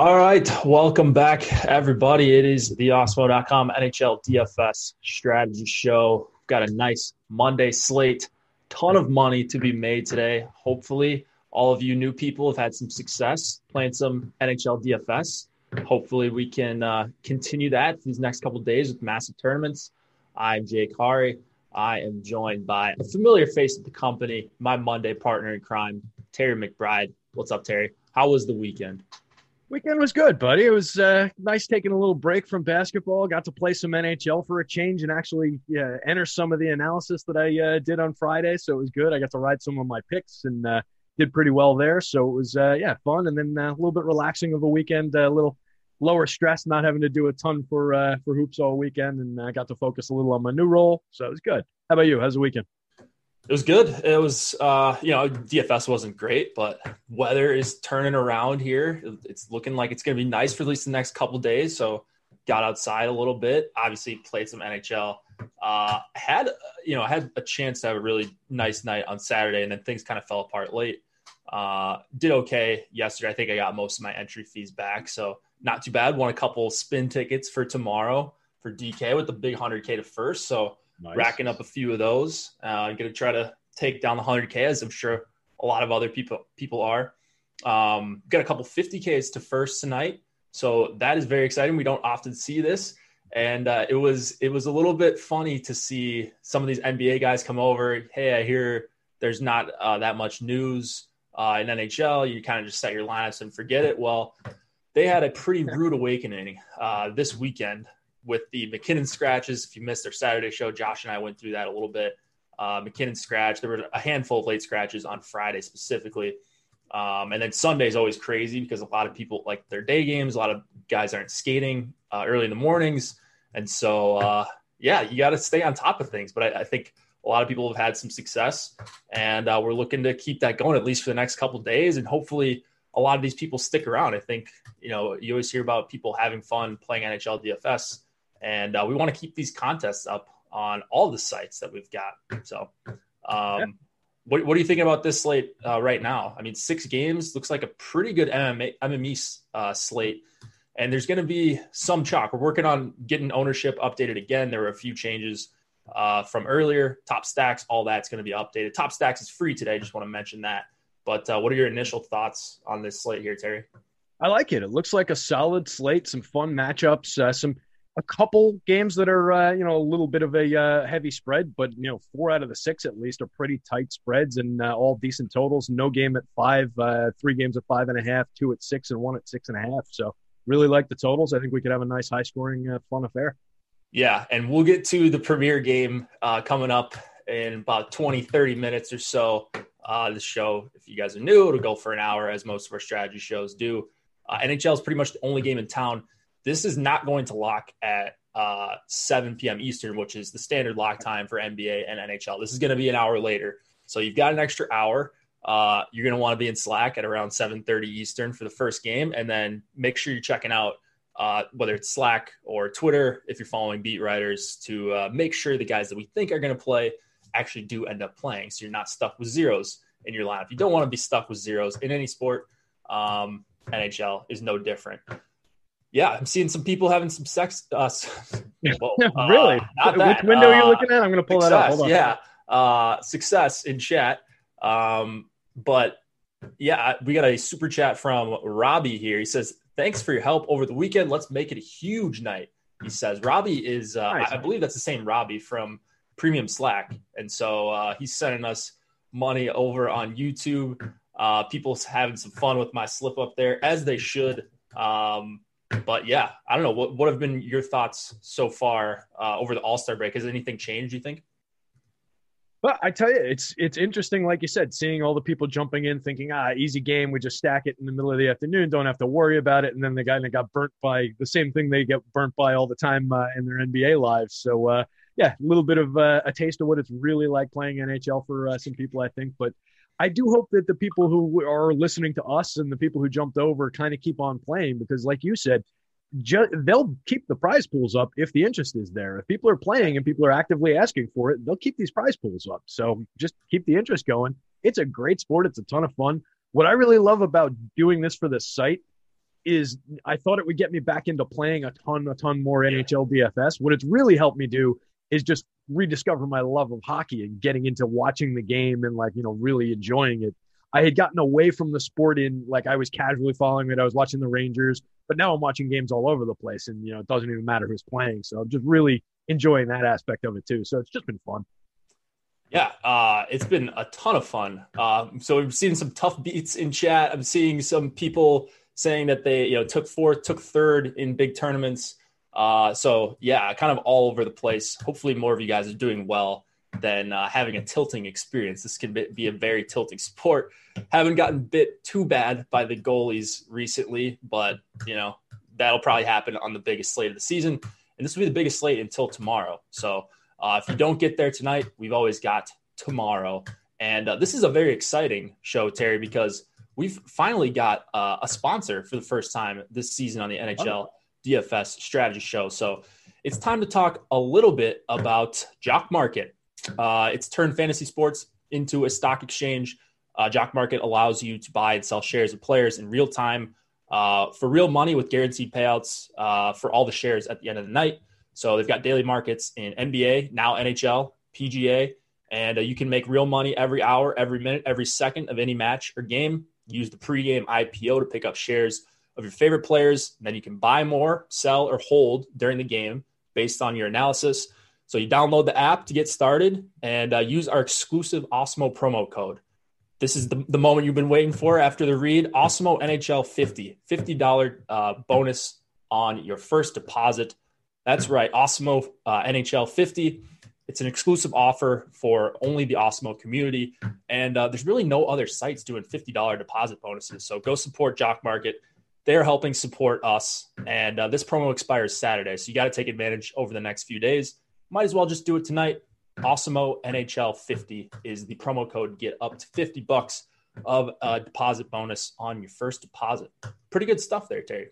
All right, welcome back, everybody. It is the Awesemo.com NHL DFS strategy show. We've got a nice Monday slate, ton of money to be made today. Hopefully, all of you new people have had some success playing some NHL DFS. Hopefully, we can uh, continue that these next couple days with massive tournaments. I'm Jake Hari. I am joined by a familiar face of the company, my Monday partner in crime, Terry McBride. What's up, Terry? How was the weekend? Weekend was good, buddy. It was uh, nice taking a little break from basketball. Got to play some NHL for a change and actually yeah, enter some of the analysis that I uh, did on Friday. So it was good. I got to ride some of my picks and uh, did pretty well there. So it was uh, yeah fun and then uh, a little bit relaxing of a weekend. A little lower stress, not having to do a ton for uh, for hoops all weekend, and I got to focus a little on my new role. So it was good. How about you? How's the weekend? It was good. It was, uh, you know, DFS wasn't great, but weather is turning around here. It's looking like it's going to be nice for at least the next couple days. So got outside a little bit. Obviously, played some NHL. Uh, had you know had a chance to have a really nice night on Saturday, and then things kind of fell apart late. Uh, did okay yesterday. I think I got most of my entry fees back, so not too bad. Won a couple spin tickets for tomorrow for DK with the big hundred K to first. So Nice. racking up a few of those. Uh, I'm going to try to take down the 100K, as I'm sure a lot of other people people are. Um, got a couple 50Ks to first tonight, so that is very exciting. We don't often see this, and uh, it was it was a little bit funny to see some of these NBA guys come over. Hey, I hear there's not uh, that much news uh, in NHL. You kind of just set your lineups and forget it. Well, they had a pretty rude awakening uh, this weekend with the MacKinnon scratches. If you missed their Saturday show, Josh and I went through that a little bit. Uh, MacKinnon scratch. There were a handful of late scratches on Friday specifically. Um, and then Sunday is always crazy because a lot of people like their day games. A lot of guys aren't skating uh, early in the mornings. And so, uh, yeah, you got to stay on top of things. But I, I, think a lot of people have had some success, and uh, we're looking to keep that going at least for the next couple days. And hopefully, a lot of these people stick around. I think, you know, you always hear about people having fun playing NHL DFS and uh, we want to keep these contests up on all the sites that we've got. So, um, yeah. what, what are you thinking about this slate uh, right now? I mean, six games looks like a pretty good MMA, MME uh, slate, and there's going to be some chalk. We're working on getting ownership updated again. There were a few changes uh, from earlier. Top stacks, all that's going to be updated. Top stacks is free today. I Just want to mention that. But uh, what are your initial thoughts on this slate here, Terry? I like it. It looks like a solid slate, some fun matchups, uh, some a couple games that are uh, you know a little bit of a uh, heavy spread, but you know four out of the six at least are pretty tight spreads and uh, all decent totals. No game at five, uh, three games at five and a half, two at six, and one at six and a half. So really like the totals. I think we could have a nice high scoring, uh, fun affair. Yeah, and we'll get to the premier game uh, coming up in about 20, 30 minutes or so. The show, if you guys are new, it'll go for an hour, as most of our strategy shows do. NHL is pretty much the only game in town. This is not going to lock at uh, 7 p.m. Eastern, which is the standard lock time for NBA and NHL. This is going to be an hour later. So you've got an extra hour. Uh, you're going to want to be in Slack at around 7:30 Eastern for the first game, and then make sure you're checking out uh, whether it's Slack or Twitter if you're following beat writers to uh, make sure the guys that we think are going to play actually do end up playing. So you're not stuck with zeros in your lineup. You don't want to be stuck with zeros in any sport. Um, NHL is no different. Yeah, I'm seeing some people having some sex. Uh, well, really? Uh, Which window are you uh, looking at? I'm going to pull success, that up. Yeah, uh, success in chat. Um, but yeah, we got a super chat from Robbie here. He says, "Thanks for your help over the weekend. Let's make it a huge night." He says, "Robbie is, uh, nice. I, I believe that's the same Robbie from Premium Slack, and so uh, he's sending us money over on YouTube. Uh, people's having some fun with my slip up there, as they should. Um, but yeah, I don't know. What what have been your thoughts so far uh, over the All Star break? Has anything changed? You think? But I tell you, it's it's interesting, like you said, seeing all the people jumping in, thinking, ah, easy game, we just stack it in the middle of the afternoon, don't have to worry about it, and then the guy that got burnt by the same thing they get burnt by all the time uh, in their NBA lives. So uh, yeah, a little bit of uh, a taste of what it's really like playing NHL for uh, some people, I think. But I do hope that the people who are listening to us and the people who jumped over kind of keep on playing because, like you said, ju- they'll keep the prize pools up if the interest is there. If people are playing and people are actively asking for it, they'll keep these prize pools up. So just keep the interest going. It's a great sport. It's a ton of fun. What I really love about doing this for the site is I thought it would get me back into playing a ton, a ton more NHL DFS. What it's really helped me do is just rediscover my love of hockey and getting into watching the game and like, you know, really enjoying it. I had gotten away from the sport in like I was casually following it. I was watching the Rangers, but now I'm watching games all over the place, and you know it doesn't even matter who's playing. So I'm just really enjoying that aspect of it too. So it's just been fun. Yeah, uh, it's been a ton of fun. Uh, so we've seen some tough beats in chat. I'm seeing some people saying that they you know took fourth, took third in big tournaments. Uh, so yeah, kind of all over the place. Hopefully, more of you guys are doing well than uh, having a tilting experience. This can be a very tilting sport. Haven't gotten bit too bad by the goalies recently, but you know that'll probably happen on the biggest slate of the season, and this will be the biggest slate until tomorrow. So uh, if you don't get there tonight, we've always got tomorrow, and uh, this is a very exciting show, Terry, because we've finally got uh, a sponsor for the first time this season on the NHL DFS strategy show. So it's time to talk a little bit about Jock Market. Uh, it's turned fantasy sports into a stock exchange. Uh, Jock Market allows you to buy and sell shares of players in real time uh, for real money with guaranteed payouts uh, for all the shares at the end of the night. So they've got daily markets in NBA, now NHL, PGA, and uh, you can make real money every hour, every minute, every second of any match or game. Use the pregame IPO to pick up shares of your favorite players. And then you can buy more, sell, or hold during the game based on your analysis. So you download the app to get started and uh, use our exclusive Awesemo promo code. This is the, the moment you've been waiting for after the read. Awesemo NHL 50, $50 uh, bonus on your first deposit. That's right, Awesemo uh, NHL 50. It's an exclusive offer for only the Awesemo community. And uh, there's really no other sites doing $50 deposit bonuses. So go support Jock Market. They're helping support us. And uh, this promo expires Saturday. So you got to take advantage over the next few days might as well just do it tonight. Awesemo NHL 50 is the promo code. Get up to 50 bucks of a deposit bonus on your first deposit. Pretty good stuff there, Terry.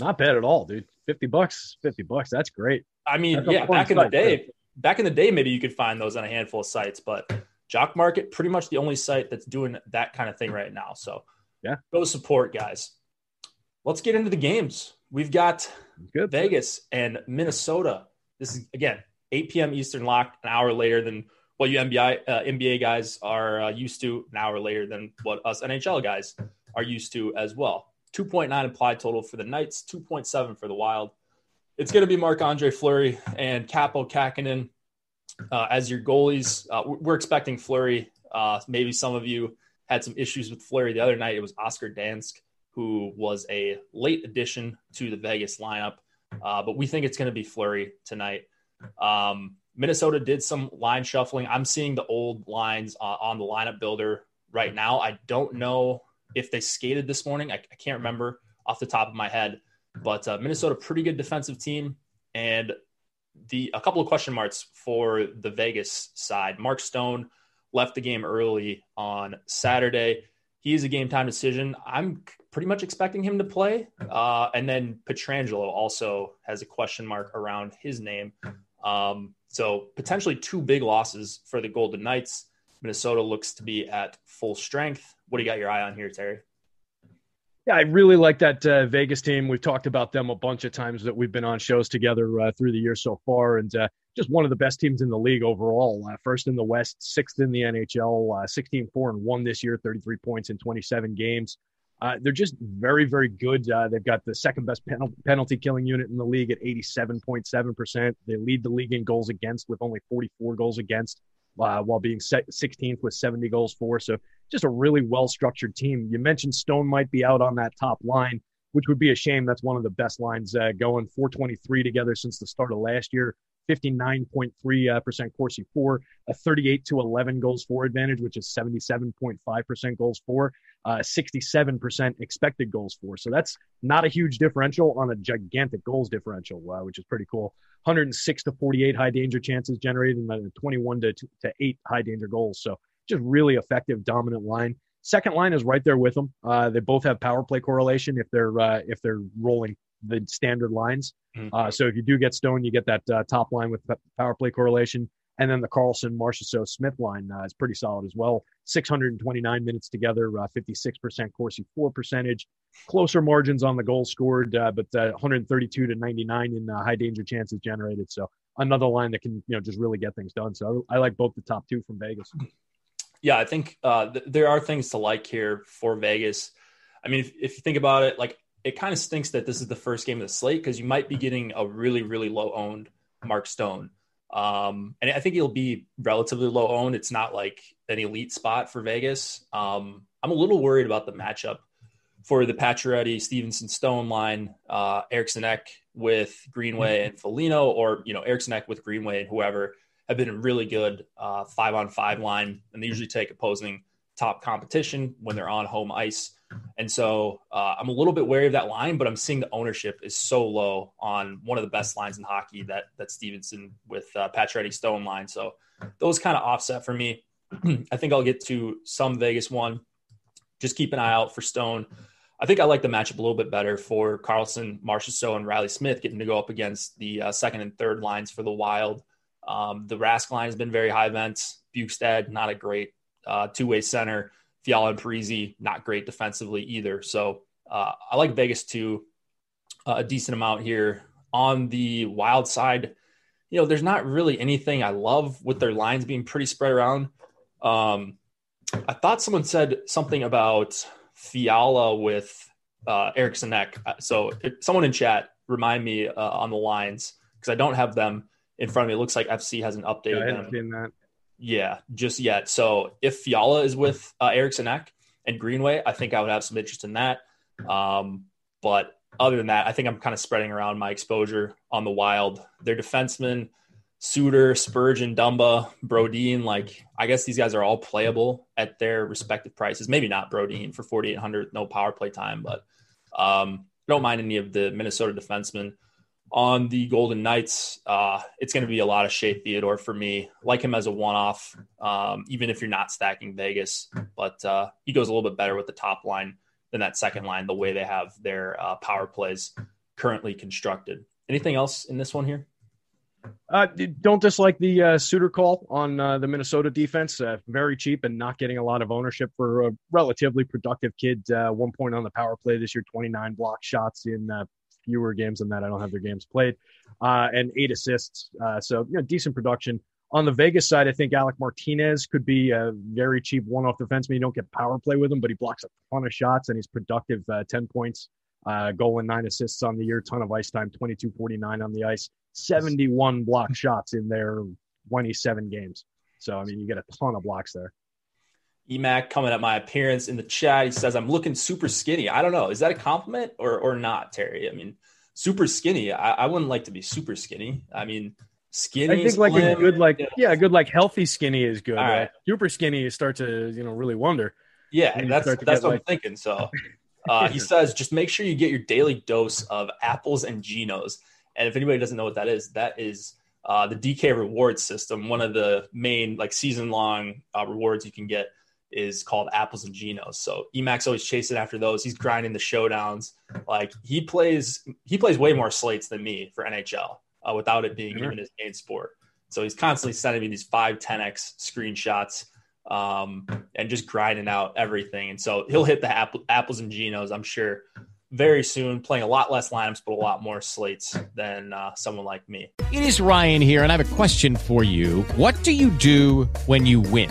Not bad at all, dude. 50 bucks, 50 bucks. That's great. I mean, that's yeah, back in the day, too. back in the day, maybe you could find those on a handful of sites, but Jock Market, pretty much the only site that's doing that kind of thing right now. So, yeah, go support, guys. Let's get into the games. We've got Good. Vegas and Minnesota. This is again 8 p.m. Eastern lock, an hour later than what you NBA uh, NBA guys are uh, used to, an hour later than what us NHL guys are used to as well. 2.9 implied total for the Knights, 2.7 for the Wild. it's going to be Marc Andre Fleury and Kaapo Kähkönen uh, as your goalies. Uh, we're expecting Fleury. Uh, maybe some of you had some issues with Fleury the other night. It was Oscar Dansk, who was a late addition to the Vegas lineup, uh, but we think it's going to be Fleury tonight. Um, Minnesota did some line shuffling. I'm seeing the old lines uh, on the lineup builder right now. I don't know if they skated this morning. I, I can't remember off the top of my head, but uh, Minnesota, pretty good defensive team. And the a couple of question marks for the Vegas side. Mark Stone left the game early on Saturday. He is a game time decision. I'm pretty much expecting him to play. Uh, and then Pietrangelo also has a question mark around his name. Um, so potentially two big losses for the Golden Knights. Minnesota looks to be at full strength. What do you got your eye on here, Terry? Yeah, I really like that uh, Vegas team. We've talked about them a bunch of times that we've been on shows together uh, through the year so far, and uh, just one of the best teams in the league overall. Uh, first in the West, sixth in the NHL, uh, 16 4 and 1 this year, 33 points in 27 games. Uh, they're just very, very good. they've got the second best penalty killing unit in the league at 87.7%. They lead the league in goals against with only 44 goals against, while being 16th with 70 goals for. So just a really well structured team. You mentioned Stone might be out on that top line, which would be a shame. That's one of the best lines uh, going. 423 together since the start of last year. 59.3% uh, Corsi for, a 38 to 11 goals for advantage, which is 77.5% goals for, uh, 67% expected goals for. So that's not a huge differential on a gigantic goals differential, uh, which is pretty cool. 106 to 48 high danger chances generated and 21 to, to 8 high danger goals. So just really effective, dominant line. Second line is right there with them. Uh, they both have power play correlation if they're uh, if they're rolling the standard lines. Mm-hmm. Uh, so if you do get Stone, you get that uh, top line with power play correlation, and then the Karlsson, Marchessault, Smith line uh, is pretty solid as well. 629 minutes together, 56% uh, Corsi for percentage, closer margins on the goals scored, but 132 to 99 in high danger chances generated. So another line that can you know just really get things done. So I like both the top two from Vegas yeah, I think uh, th- there are things to like here for Vegas. I mean, if, if you think about it, like it kind of stinks that this is the first game of the slate because you might be getting a really, really low owned Mark Stone. Um, and I think he'll be relatively low owned. It's not like an elite spot for Vegas. Um, I'm a little worried about the matchup for the Pacioretty, Stephenson, Stone line, uh, Eriksson Ek with Greenway and Foligno, or you know Eriksson Ek with Greenway and whoever have been a really good uh, five on five line, and they usually take opposing top competition when they're on home ice. And so uh, I'm a little bit wary of that line, but I'm seeing the ownership is so low on one of the best lines in hockey that that Stephenson with uh, Pacioretty Stone line. So those kind of offset for me. I think I'll get to some Vegas one. Just keep an eye out for Stone. I think I like the matchup a little bit better for Karlsson, Marchessault, and Riley Smith getting to go up against the uh, second and third lines for the Wild. Um, the Rask line has been very high vents. Bjugstad, not a great uh, two way center. Fiala and Parise, not great defensively either. So uh, I like Vegas too, uh, a decent amount here. On the wild side, you know, there's not really anything I love with their lines being pretty spread around. Um, I thought someone said something about Fiala with uh, Eriksson Ek. So if, someone in chat remind me uh, on the lines because I don't have them in front of me. It looks like FC hasn't updated yeah, them. Yeah, just yet. So if Fiala is with uh, Eriksson Ek and Greenway, I think I would have some interest in that. Um, but other than that, I think I'm kind of spreading around my exposure on the Wild. Their defensemen, Suter, Spurgeon, Dumba, Brodin, like I guess these guys are all playable at their respective prices. Maybe not Brodin for 4,800, no power play time, but um, I don't mind any of the Minnesota defensemen on the Golden Knights, uh, it's going to be a lot of Shea Theodore for me. Like him as a one off, um, even if you're not stacking Vegas, but uh, he goes a little bit better with the top line than that second line, the way they have their uh, power plays currently constructed. Anything else in this one here? Uh, don't dislike the uh, Suter call on uh, the Minnesota defense. Very cheap and not getting a lot of ownership for a relatively productive kid. Uh, one point on the power play this year, 29 block shots in uh, fewer games than that. I don't have their games played, uh, and eight assists. Uh, so you know, decent production. On the Vegas side, I think Alec Martinez could be a very cheap one-off defenseman. You don't get power play with him, but he blocks a ton of shots and he's productive. Uh, Ten points Uh, goal and nine assists on the year, ton of ice time, 22 49 on the ice, 71 block shots in their 27 games. So, I mean, you get a ton of blocks there. Emac coming at my appearance in the chat. He says, I'm looking super skinny. I don't know. Is that a compliment or, or not, Terry? I mean, super skinny. I, I wouldn't like to be super skinny. I mean, skinny. I think like slim, a good, like, you know. yeah, a good, like healthy skinny is good. Right? right. Super skinny, you start to, you know, really wonder. Yeah, that's that's what like- I'm thinking. So uh, he says, just make sure you get your daily dose of apples and Genos. And if anybody doesn't know what that is, that is uh, the DK reward system. One of the main like season long uh, rewards you can get is called apples and Genos. So Emacs always chasing after those. He's grinding the showdowns. Like he plays, he plays way more slates than me for NHL uh, without it being Sure. even his main sport. So he's constantly sending me these five, 10x screenshots um, and just grinding out everything. And so he'll hit the apple, apples and Genos, I'm sure, very soon, playing a lot less lineups, but a lot more slates than uh, someone like me. It is Ryan here, and I have a question for you. What do you do when you win?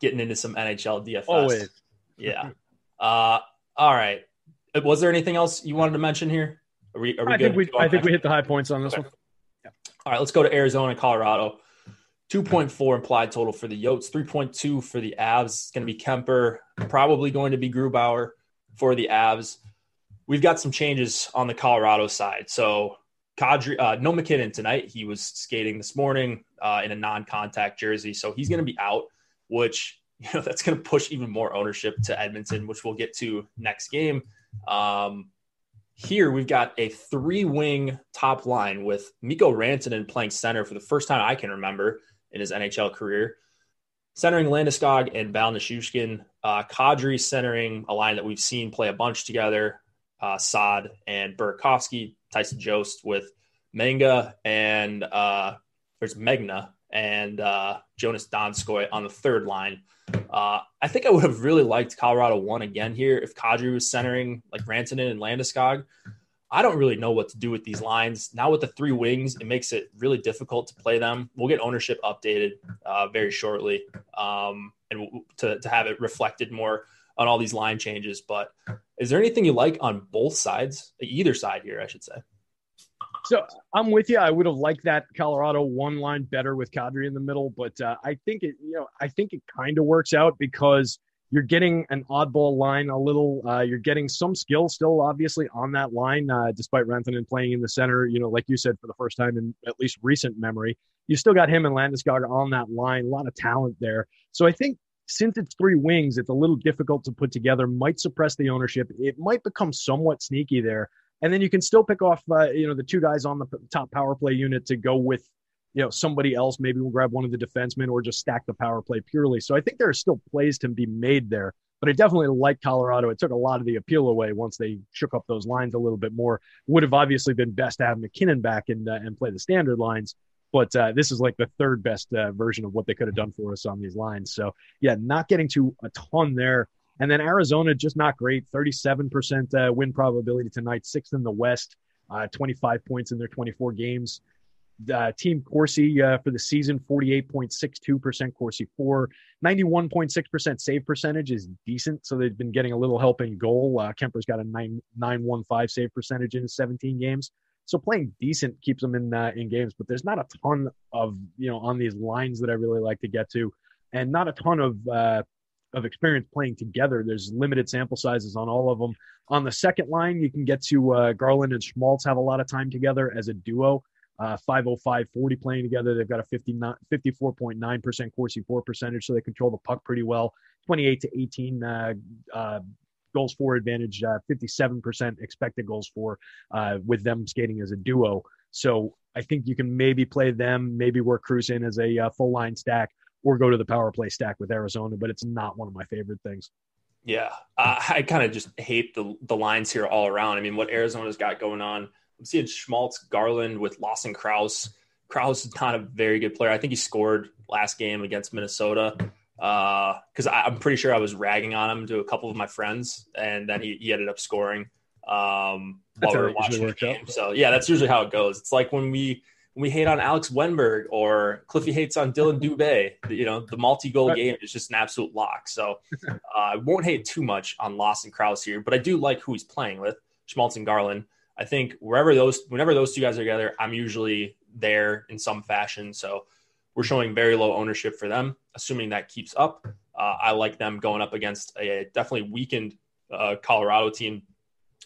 getting into some NHL DFS. Always. Yeah. Uh, all right. Was there anything else you wanted to mention here? Are we, are we I good? think we, I think we hit the high points on this Okay. one. All right, let's go to Arizona, Colorado. 2.4 implied total for the Yotes, 3.2 for the Avs. It's going to be Kuemper, probably going to be Grubauer for the Avs. We've got some changes on the Colorado side. So, Kadri, uh, no MacKinnon tonight. He was skating this morning uh, in a non-contact jersey, so he's going to be out. Which you know that's going to push even more ownership to Edmonton, which we'll get to next game. Um, here we've got a three wing top line with Mikko Rantanen playing center for the first time I can remember in his NHL career. Centering Landeskog and Val Nichushkin. Uh, Kadri centering a line that we've seen play a bunch together. Uh, Saad and Burakovsky, Tyson Jost with Manga and uh, there's Megna and uh, Joonas Donskoi on the third line. Uh, I think I would have really liked Colorado one again here if Kadri was centering like Rantanen and Landeskog. I don't really know what to do with these lines now. With the three wings, it makes it really difficult to play them. We'll get ownership updated uh, very shortly, um, and to to have it reflected more on all these line changes. But is there anything you like on both sides, either side here, I should say? So I'm with you. I would have liked that Colorado one line better with Kadri in the middle, but uh, I think it, you know, I think it kind of works out because you're getting an oddball line a little. Uh, you're getting some skill still, obviously, on that line, uh, despite Rantanen playing in the center. You know, like you said, for the first time in at least recent memory, you still got him and Landeskog on that line. A lot of talent there. So I think since it's three wings, it's a little difficult to put together. Might suppress the ownership. It might become somewhat sneaky there and then you can still pick off uh, you know the two guys on the top power play unit to go with you know somebody else. Maybe we'll grab one of the defensemen or just stack the power play purely. So i think there are still plays to be made there but i definitely like colorado. It took a lot of the appeal away once they shook up those lines a little bit more. Would have obviously been best to have mackinnon back and uh, and play the standard lines but uh, this is like the third best uh, version of what they could have done for us on these lines. So yeah not getting to a ton there and then Arizona, just not great. 37% uh, win probability tonight, sixth in the West, uh, 25 points in their 24 games. Uh, team Corsi uh, for the season, 48.62% Corsi for. 91.6% save percentage is decent. So they've been getting a little help in goal. Uh, Kuemper's got a 9, 915 save percentage in his 17 games. So playing decent keeps them in uh, in games, but there's not a ton of you know on these lines that I really like to get to, and not a ton of uh, of experience playing together. There's limited sample sizes on all of them. On the second line, you can get to uh, Garland and Schmaltz have a lot of time together as a duo. Uh, 505 40 playing together. They've got a 59, 54.9% Corsi for percentage, so they control the puck pretty well. 28 to 18 uh, uh, goals for advantage, uh, 57% expected goals for uh, with them skating as a duo. So I think you can maybe play them, maybe work Crouse in as a uh, full line stack or go to the power play stack with Arizona, but it's not one of my favorite things. Yeah, uh, I kind of just hate the the lines here all around. I mean, what Arizona's got going on I'm seeing Schmaltz, Garland with Lawson Crouse. Crouse is not a very good player. I think he scored last game against Minnesota because uh, I'm pretty sure I was ragging on him to a couple of my friends, and then he, he ended up scoring um, while we were watching the game. Out. So yeah, that's usually how it goes. It's like when we when we hate on Alex Wennberg or Cliffy hates on Dylan Dubé. You know, the multi-goal game is just an absolute lock. So uh, I won't hate too much on Lawson Crouse here, but I do like who he's playing with, Schmaltz and Garland. I think wherever those, whenever those two guys are together, I'm usually there in some fashion. So we're showing very low ownership for them. Assuming that keeps up, uh, I like them going up against a, definitely weakened uh, Colorado team.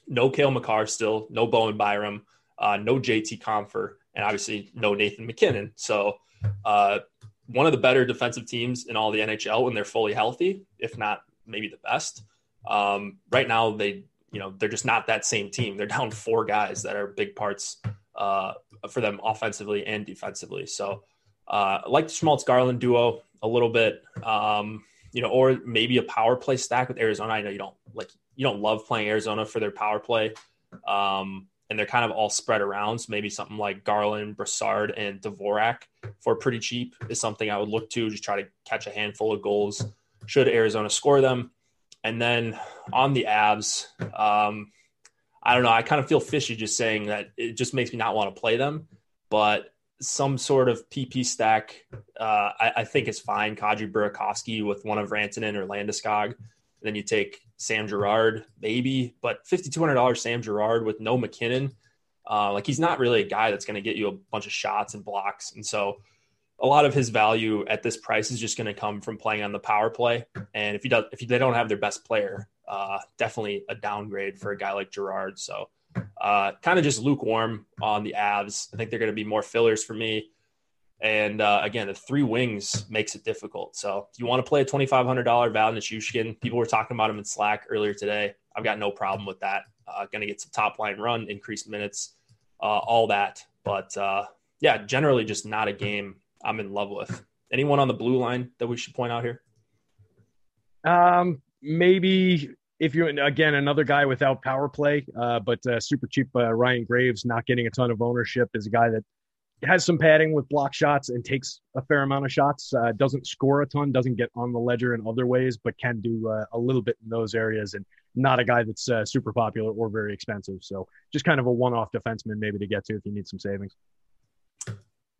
No Cale Makar still, no Bowen Byram, uh, no JT Compher, and obviously no Nathan MacKinnon. So uh, one of the better defensive teams in all the NHL when they're fully healthy, if not maybe the best. Um, right now, they you know they're just not that same team. They're down four guys that are big parts uh, for them offensively and defensively. So uh, like the Schmaltz Garland duo a little bit, um, you know, or maybe a power play stack with Arizona. I know you don't like you don't love playing Arizona for their power play, um, and they're kind of all spread around. So maybe something like Garland, Brassard, and Dvorak for pretty cheap is something I would look to. Just try to catch a handful of goals should Arizona score them. And then on the abs, um, I don't know. I kind of feel fishy just saying that it just makes me not want to play them. But some sort of PP stack, uh, I, I, think is fine. Kadri Burakovsky with one of Rantanen or Landeskog. And then you take Sam Girard, maybe, but $5,200 Sam Girard with no MacKinnon. Uh, like he's not really a guy that's going to get you a bunch of shots and blocks. And so a lot of his value at this price is just going to come from playing on the power play. And if he does, if they don't have their best player, uh, definitely a downgrade for a guy like Girard. So uh, kind of just lukewarm on the Avs. I think they're going to be more fillers for me. And uh, again, the three wings makes it difficult. So if you want to play a $2,500 Val Nichushkin, people were talking about him in Slack earlier today. I've got no problem with that. Uh, going to get some top line run, increased minutes, uh, all that. But uh, yeah, generally just not a game I'm in love with. Anyone on the blue line that we should point out here? Um, maybe if you again another guy without power play, uh, but uh, super cheap uh, Ryan Graves not getting a ton of ownership is a guy that has some padding with block shots and takes a fair amount of shots. Uh, doesn't score a ton, doesn't get on the ledger in other ways, but can do uh, a little bit in those areas. And not a guy that's uh, super popular or very expensive. So just kind of a one-off defenseman maybe to get to if you need some savings.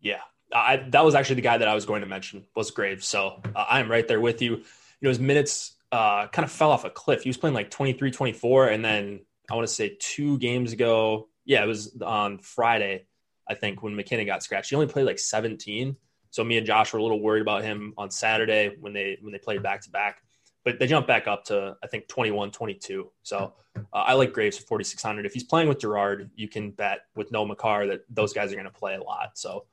Yeah, I, that was actually the guy that I was going to mention was Graves. So uh, I'm right there with you. You know, his minutes uh, kind of fell off a cliff. He was playing like 23, 24. And then I want to say two games ago. Yeah, it was on Friday, I think, when MacKinnon got scratched. He only played like 17. So me and Josh were a little worried about him on Saturday when they when they played back to back. But they jumped back up to I think 21, 22. So uh, I like Graves for 4600. If he's playing with Girard, you can bet with no Makar that those guys are going to play a lot. So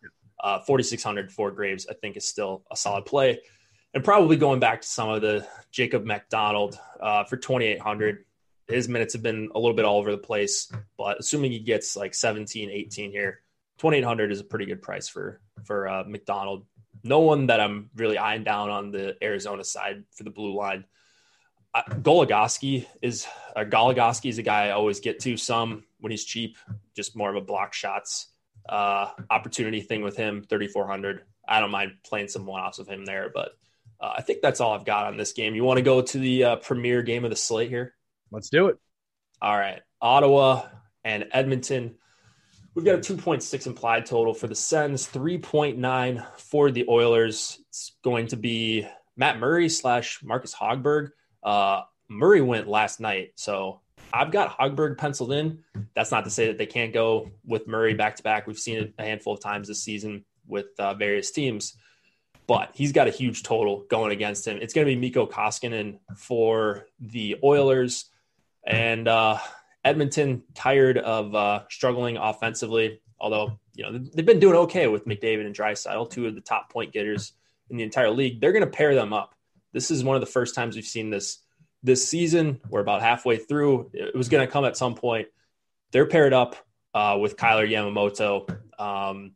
uh, 4600 for Graves, I think, is still a solid play. And probably going back to some of the Jacob MacDonald uh, for 2800. His minutes have been a little bit all over the place, but assuming he gets like 17, 18 here, 2800 is a pretty good price for for uh, MacDonald. No one that I'm really eyeing down on the Arizona side for the blue line. Uh, Goligoski is uh, Goligoski is a guy I always get to some when he's cheap, just more of a block shots uh, opportunity thing with him, 3,400. I don't mind playing some one offs with him there, but uh, I think that's all I've got on this game. You want to go to the uh, premier game of the slate here? Let's do it. All right. Ottawa and Edmonton. We've got a 2.6 implied total for the Sens, 3.9 for the Oilers. It's going to be Matt Murray slash Marcus Hogberg. Uh, Murray went last night, so I've got Hogberg penciled in. That's not to say that they can't go with Murray back to back. We've seen it a handful of times this season with uh, various teams, but he's got a huge total going against him. It's going to be Mikko Koskinen for the Oilers and uh, Edmonton tired of uh, struggling offensively. Although you know they've been doing okay with McDavid and Draisaitl, two of the top point getters in the entire league. They're going to pair them up. This is one of the first times we've seen this this season. We're about halfway through. It was going to come at some point. They're paired up uh, with Kailer Yamamoto. Um,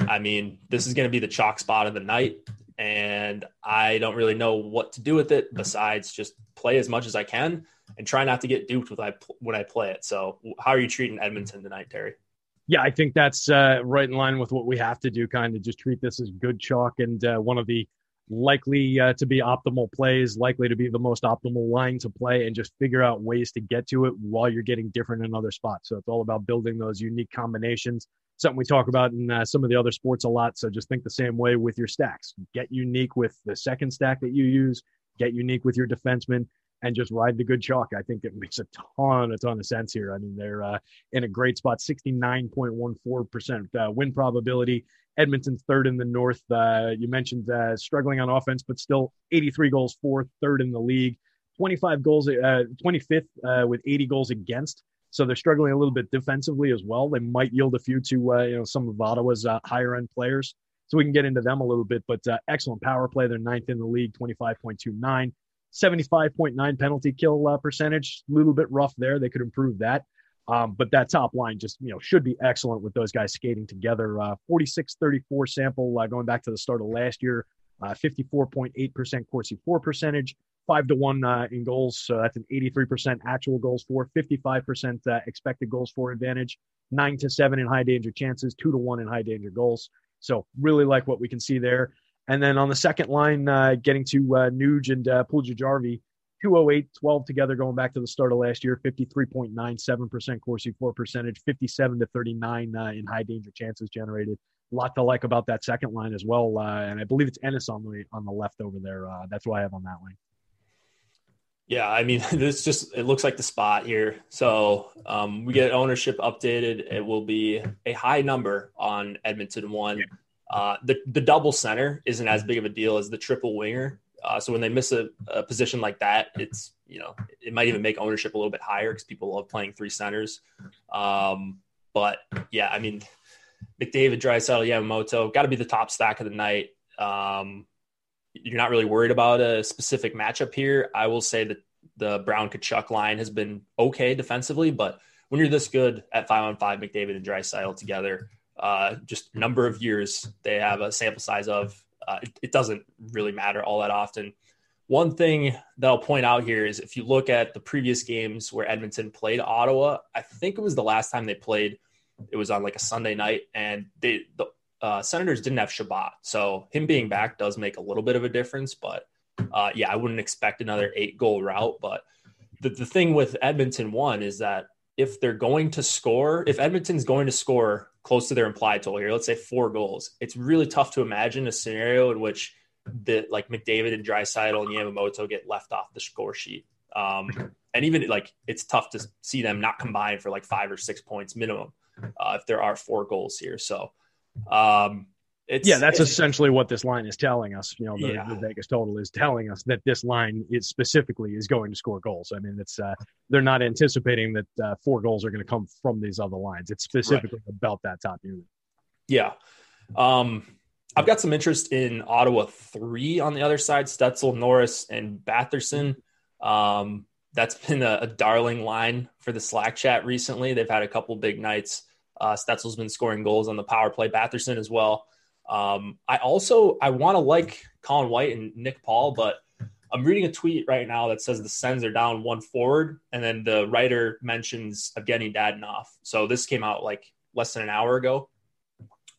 I mean, this is going to be the chalk spot of the night, and I don't really know what to do with it besides just play as much as I can and try not to get duped with I when I play it. So, how are you treating Edmonton tonight, Terry? Yeah, I think that's uh, right in line with what we have to do. Kind of just treat this as good chalk and uh, one of the likely uh, to be optimal plays, likely to be the most optimal line to play, and just figure out ways to get to it while you're getting different in other spots. So it's all about building those unique combinations. Something we talk about in uh, some of the other sports a lot. So just think the same way with your stacks. Get unique with the second stack that you use. Get unique with your defenseman and just ride the good chalk. I think it makes a ton, a ton of sense here. I mean, they're uh, in a great spot, 69.14% uh, win probability. Edmonton's third in the North. Uh, you mentioned uh, struggling on offense, but still 83 goals for, third in the league. 25 goals, 25th uh, uh, with 80 goals against. So they're struggling a little bit defensively as well. They might yield a few to you know some of Ottawa's higher end players. So we can get into them a little bit. But excellent power play. They're ninth in the league, 25.29. 75.9 penalty kill percentage, a little bit rough there. They could improve that. Um, but that top line just you know should be excellent with those guys skating together. Uh, 46-34 sample uh, going back to the start of last year. Uh, 54.8% Corsi for percentage, five to one uh, in goals. So that's an 83% actual goals for, 55% uh, expected goals for advantage, nine to seven in high danger chances, two to one in high danger goals. So really like what we can see there. And then on the second line, uh, getting to uh, Nuge and uh, Puljujarvi, 208, 12 together going back to the start of last year, 53.97% Corsi for percentage, 57 to 39 uh, in high danger chances generated. A lot to like about that second line as well. Uh, and I believe it's Ennis on the on the left over there. Uh, that's what I have on that line. Yeah, I mean, this just it looks like the spot here. So um, we get ownership updated. It will be a high number on Edmonton one. Uh, the the double center isn't as big of a deal as the triple winger. Uh, so when they miss a, a, position like that, it's you know it might even make ownership a little bit higher because people love playing three centers. Um, but yeah, I mean, McDavid, Draisaitl, Yamamoto got to be the top stack of the night. Um, you're not really worried about a specific matchup here. I will say that the Brown Tkachuk line has been okay defensively, but when you're this good at five on five, McDavid and Draisaitl together, uh, just number of years they have a sample size of uh, it, it, doesn't really matter all that often. One thing that I'll point out here is if you look at the previous games where Edmonton played Ottawa, I think it was the last time they played. It was on like a Sunday night, and they the uh, Senators didn't have Chabot, so him being back does make a little bit of a difference. But uh, yeah, I wouldn't expect another eight goal route. But the the thing with Edmonton one is that if they're going to score, if Edmonton's going to score close to their implied total here, let's say four goals, it's really tough to imagine a scenario in which the like McDavid and Draisaitl and Yamamoto get left off the score sheet. Um, and even like it's tough to see them not combine for like five or six points minimum uh, if there are four goals here. So um, it's, yeah, that's essentially what this line is telling us. You know, the, yeah. the, Vegas total is telling us that this line is specifically is going to score goals. I mean, it's uh, they're not anticipating that uh, four goals are going to come from these other lines. It's specifically right. about that top unit. Yeah, um, I've got some interest in Ottawa three on the other side: Stützle, Norris, and Batherson. Um, that's been a, a, darling line for the Slack chat recently. They've had a couple big nights. Uh, Stützle's been scoring goals on the power play. Batherson as well. Um, I also I want to like Colin White and Nick Paul, but I'm reading a tweet right now that says the Sens are down one forward, and then the writer mentions Evgeny Dadonov. So this came out like less than an hour ago,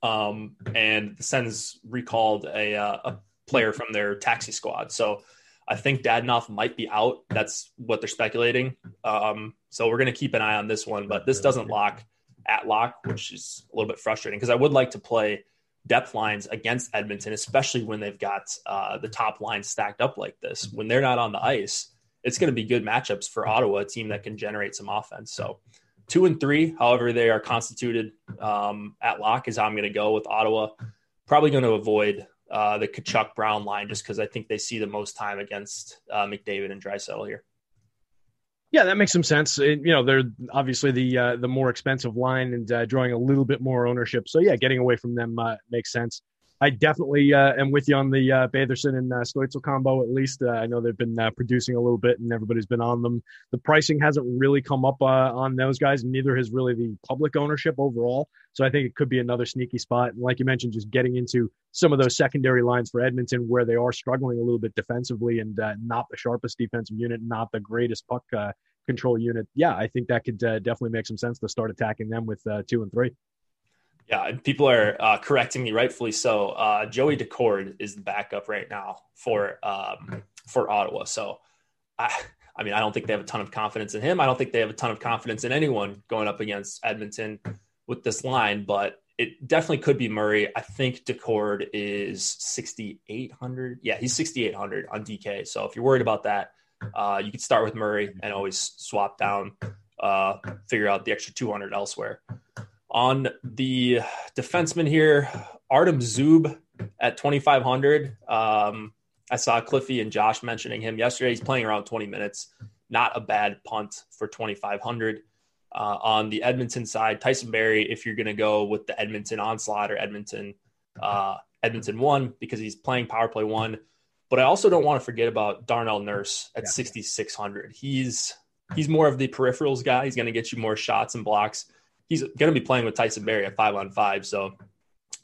um, and the Sens recalled a, uh, a player from their taxi squad. So I think Dadonov might be out. That's what they're speculating. Um, so we're going to keep an eye on this one, but this doesn't lock at lock, which is a little bit frustrating because I would like to play depth lines against Edmonton, especially when they've got uh, the top line stacked up like this. When they're not on the ice, it's going to be good matchups for Ottawa, a team that can generate some offense. So, two and three, however they are constituted um, at lock, is I'm going to go with Ottawa. Probably going to avoid uh, the Tkachuk Brown line just because I think they see the most time against uh, McDavid and Draisaitl here. Yeah, that makes some sense. It, you know, they're obviously the uh, the more expensive line and uh, drawing a little bit more ownership. So yeah, getting away from them uh, makes sense. I definitely uh, am with you on the uh, Batherson and uh, Stützle combo. At least uh, I know they've been uh, producing a little bit, and everybody's been on them. The pricing hasn't really come up uh, on those guys, neither has really the public ownership overall. So I think it could be another sneaky spot. And like you mentioned, just getting into some of those secondary lines for Edmonton, where they are struggling a little bit defensively and uh, not the sharpest defensive unit, not the greatest puck control unit. Yeah, I think that could definitely make some sense to start attacking them with two and three. Yeah, and people are uh, correcting me, rightfully so. Uh, Joey Daccord is the backup right now for um, for Ottawa. So, I, I mean, I don't think they have a ton of confidence in him. I don't think they have a ton of confidence in anyone going up against Edmonton with this line. But it definitely could be Murray. I think Daccord is 6,800. Yeah, he's 6,800 on DK. So if you're worried about that, uh, you could start with Murray and always swap down, uh, figure out the extra 200 elsewhere. On the defenseman here, Artem Zub at 2,500. Um, I saw Cliffy and Josh mentioning him yesterday. He's playing around 20 minutes. Not a bad punt for 2,500. Uh, on the Edmonton side, Tyson Barrie, if you're going to go with the Edmonton onslaught or Edmonton uh, Edmonton one, because he's playing power play one. But I also don't want to forget about Darnell Nurse at yeah. 6,600. He's he's more of the peripherals guy. He's going to get you more shots and blocks. He's going to be playing with Tyson Barrie at five on five. So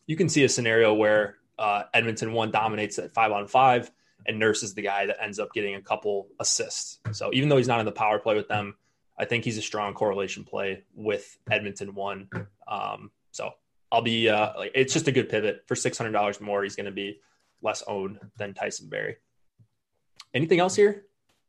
you can see a scenario where uh, Edmonton one dominates at five on five, and Nurse is the guy that ends up getting a couple assists. So even though he's not in the power play with them, I think he's a strong correlation play with Edmonton one. Um, so I'll be uh, like it's just a good pivot for six hundred dollars more. He's going to be less owned than Tyson Barrie. Anything else here?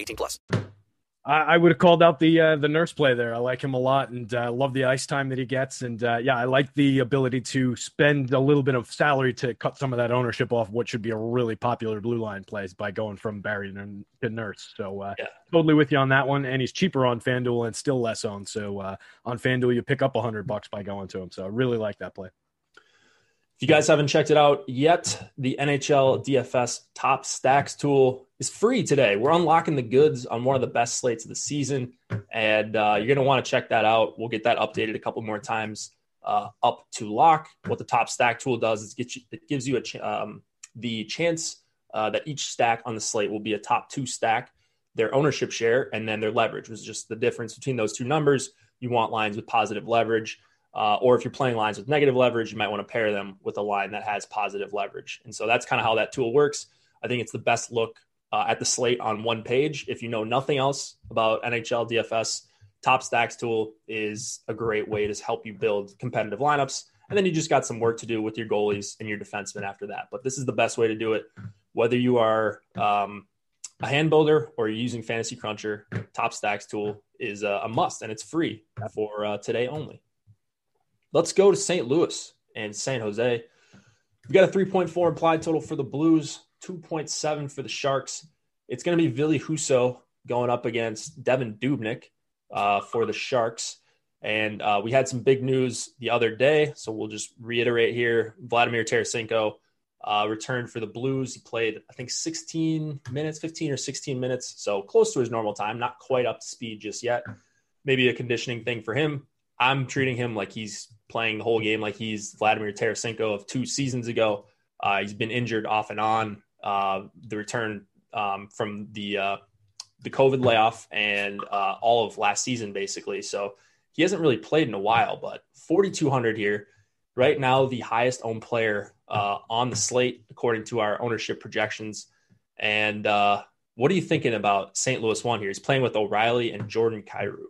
18 plus. I, I would have called out the uh, the nurse play there. I like him a lot and uh, love the ice time that he gets. And uh, yeah, I like the ability to spend a little bit of salary to cut some of that ownership off what should be a really popular blue line plays by going from Barrie to Nurse. So uh, yeah. totally with you on that one. And he's cheaper on FanDuel and still less owned. So uh, on FanDuel, you pick up a hundred bucks by going to him. So I really like that play. If you guys haven't checked it out yet, the NHL DFS top stacks tool is free today. We're unlocking the goods on one of the best slates of the season, and uh, you're going to want to check that out. We'll get that updated a couple more times uh, up to lock. What the top stack tool does is get you, it gives you a ch- um, the chance uh, that each stack on the slate will be a top two stack, their ownership share, and then their leverage, which is just the difference between those two numbers. You want lines with positive leverage. Uh, or if you're playing lines with negative leverage, you might want to pair them with a line that has positive leverage. And so that's kind of how that tool works. I think it's the best look uh, at the slate on one page. If you know nothing else about NHL DFS, Top Stacks tool is a great way to help you build competitive lineups. And then you just got some work to do with your goalies and your defensemen after that. But this is the best way to do it. Whether you are um, a hand builder or you're using Fantasy Cruncher, Top Stacks tool is a, a must and it's free for uh, today only. Let's go to St. Louis and San Jose. We got a 3.4 implied total for the Blues, 2.7 for the Sharks. It's going to be Ville Husso going up against Devan Dubnyk uh, for the Sharks. And uh, we had some big news the other day, so we'll just reiterate here. Vladimir Tarasenko uh, returned for the Blues. He played, I think, 16 minutes, 15 or 16 minutes, so close to his normal time, not quite up to speed just yet. Maybe a conditioning thing for him. I'm treating him like he's playing the whole game, like he's Vladimir Tarasenko of two seasons ago. Uh, he's been injured off and on. Uh, the return um, from the uh, the COVID layoff and uh, all of last season, basically. So he hasn't really played in a while. But 4,200 here, right now, the highest owned player uh, on the slate according to our ownership projections. And uh, what are you thinking about St. Louis one here? He's playing with O'Reilly and Jordan Kyrou.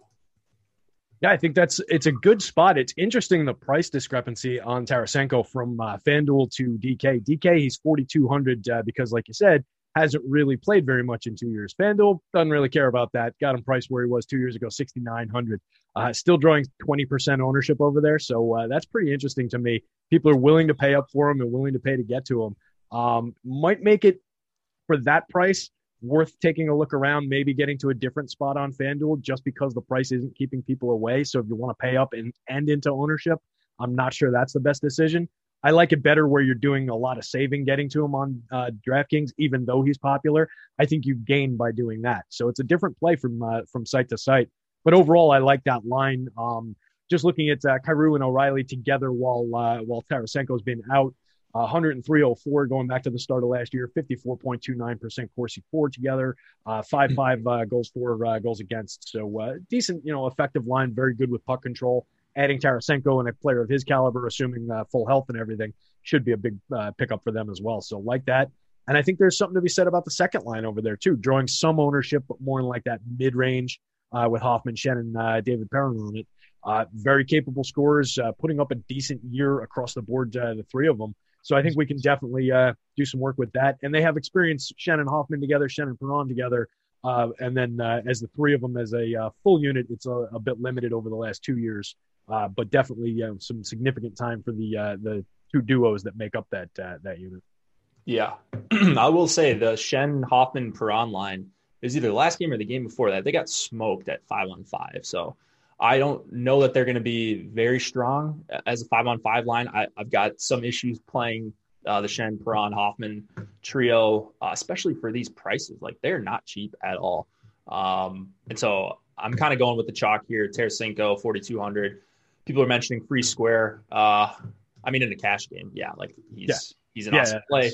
Yeah, I think that's it's a good spot. It's interesting the price discrepancy on Tarasenko from uh, FanDuel to DK. DK he's 4200 uh, because like you said, hasn't really played very much in 2 years. FanDuel doesn't really care about that. Got him priced where he was 2 years ago, 6900. Uh, still drawing 20% ownership over there, so uh, that's pretty interesting to me. People are willing to pay up for him and willing to pay to get to him. Um, might make it for that price worth taking a look around, maybe getting to a different spot on FanDuel just because the price isn't keeping people away. So if you want to pay up and, and into ownership, I'm not sure that's the best decision. I like it better where you're doing a lot of saving getting to him on uh, DraftKings, even though he's popular. I think you gain by doing that. So it's a different play from uh, from site to site. But overall, I like that line. Um, just looking at uh, and O'Reilly together while uh, while Tarasenko's been out. Uh, 103.04 going back to the start of last year, 54.29% Corsi for together, uh, five five uh, goals for uh, goals against. So uh, decent, you know, effective line, very good with puck control. Adding Tarasenko and a player of his caliber, assuming uh, full health and everything, should be a big uh, pickup for them as well. So like that. And I think there's something to be said about the second line over there too, drawing some ownership, but more in like that mid range uh, with Hoffman, Shannon, uh, David Perron on it. Uh, very capable scorers, uh, putting up a decent year across the board, uh, the three of them. So I think we can definitely uh, do some work with that. And they have experience, Schenn and Hoffman together, Schenn and Perron together. Uh, and then uh, as the three of them as a uh, full unit, it's a, a, bit limited over the last two years, but definitely some significant time for the the two duos that make up that that unit. Yeah, I will say the Schenn Hoffman Perron line is either the last game or the game before that. They got smoked at five on five. So I don't know that they're going to be very strong as a five on five line. I, have got some issues playing uh, the Schenn, Perron, Hoffman trio, uh, especially for these prices. Like they're not cheap at all. Um, and so I'm kind of going with the chalk here. Tarasenko, 4,200. People are mentioning free square. Uh, I mean, in a cash game, yeah, like he's yeah. he's an yeah, awesome yeah, play.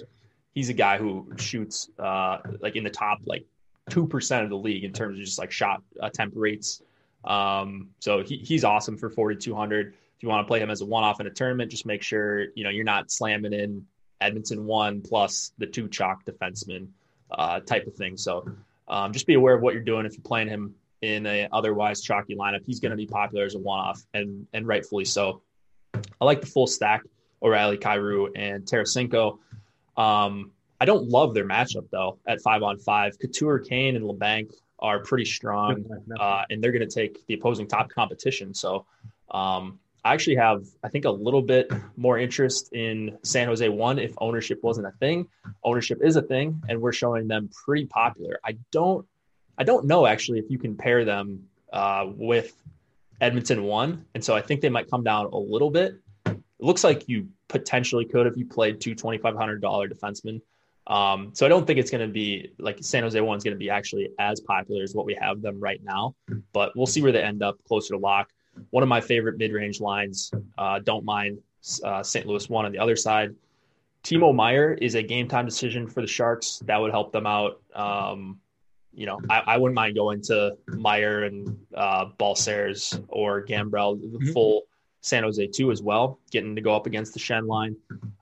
He's a guy who shoots uh, like in the top like two percent of the league in terms of just like shot attempt rates. Um, so he, he's awesome for 4,200. If you want to play him as a one-off in a tournament, just make sure you know you're not slamming in Edmonton one plus the two chalk defenseman uh, type of thing. So um, just be aware of what you're doing if you're playing him in a otherwise chalky lineup. He's going to be popular as a one-off, and and rightfully so. I like the full stack: O'Reilly, Kyrou, and Tarasenko. Um, I don't love their matchup though at five on five. Couture, Kane, and Labanc are pretty strong, uh, and they're going to take the opposing top competition. So um, I actually have, I think, a little bit more interest in San Jose one if ownership wasn't a thing. Ownership is a thing, and we're showing them pretty popular. I don't, I don't know actually if you can pair them uh, with Edmonton one, and so I think they might come down a little bit. It looks like you potentially could if you played two twenty five hundred dollar defensemen. Um, so I don't think it's going to be like San Jose one is going to be actually as popular as what we have them right now, but we'll see where they end up closer to lock. One of my favorite mid range lines, uh, don't mind uh, St. Louis one on the other side. Timo Meier is a game time decision for the Sharks. That would help them out. Um, you know, I, I, wouldn't mind going to Meyer and uh, Balcers or Gambrell, the mm-hmm. full San Jose two as well, getting to go up against the Schenn line.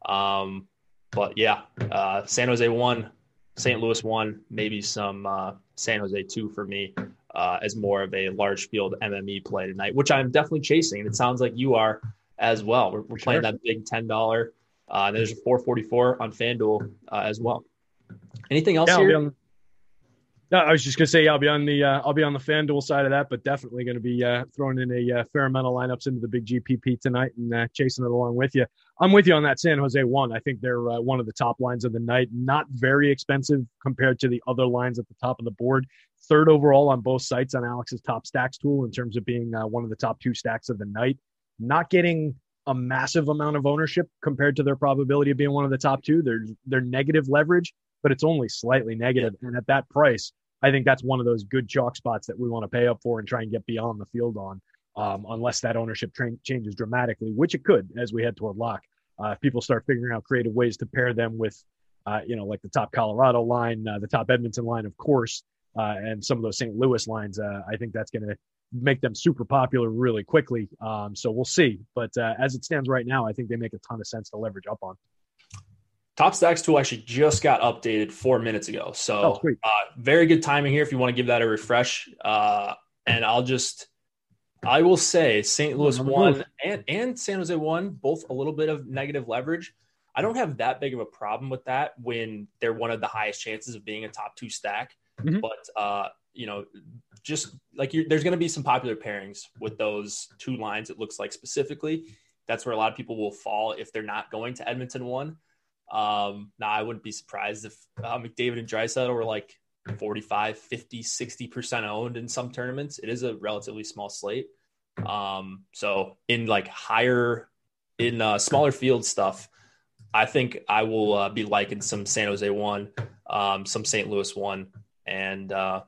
Um, but yeah, uh, San Jose one, St. Louis one, maybe some uh, San Jose two for me uh, as more of a large field MME play tonight, which I'm definitely chasing. And it sounds like you are as well. We're, we're playing that big ten dollar. Uh, there's a 444 on FanDuel uh, as well. Anything else yeah, here? No, I was just gonna say I'll be on the uh, I'll be on the FanDuel side of that, but definitely going to be uh, throwing in a uh, fair amount of lineups into the big GPP tonight and uh, chasing it along with you. I'm with you on that San Jose one. I think they're uh, one of the top lines of the night. Not very expensive compared to the other lines at the top of the board. Third overall on both sites on Alex's top stacks tool in terms of being uh, one of the top two stacks of the night. Not getting a massive amount of ownership compared to their probability of being one of the top two. They're they're negative leverage, but it's only slightly negative. And at that price, I think that's one of those good chalk spots that we want to pay up for and try and get beyond the field on, um, unless that ownership tra- changes dramatically, which it could as we head toward lock. Uh, if people start figuring out creative ways to pair them with, uh, you know, like the top Colorado line, uh, the top Edmonton line, of course, uh, and some of those St. Louis lines, uh, I think that's going to make them super popular really quickly. Um, so we'll see. But uh, as it stands right now, I think they make a ton of sense to leverage up on. Top Stacks tool actually just got updated four minutes ago. So oh, uh, very good timing here if you want to give that a refresh. Uh, and I'll just, I will say St. Louis one and, and San Jose one, both a little bit of negative leverage. I don't have that big of a problem with that when they're one of the highest chances of being a top two stack. Mm-hmm. But, uh, you know, just like there's going to be some popular pairings with those two lines, it looks like specifically. That's where a lot of people will fall if they're not going to Edmonton one. Um, now I wouldn't be surprised if uh, McDavid and Draisaitl were like 45, 50, 60% owned in some tournaments. It is a relatively small slate. Um, so in like higher, in uh, smaller field stuff, I think I will uh, be liking some San Jose one, um, some St. Louis one, and uh,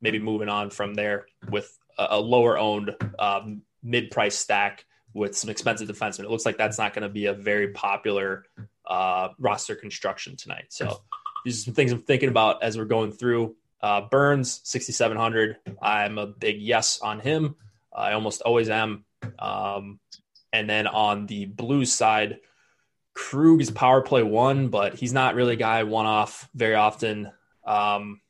maybe moving on from there with a, a lower owned um, mid price stack with some expensive defensemen. It looks like that's not going to be a very popular uh, roster construction tonight. So these are some things I'm thinking about as we're going through. Uh, Burns, 6,700. I'm a big yes on him. I almost always am. Um, and then on the Blues side, Krug is power play one, but he's not really a guy one off very often. Um,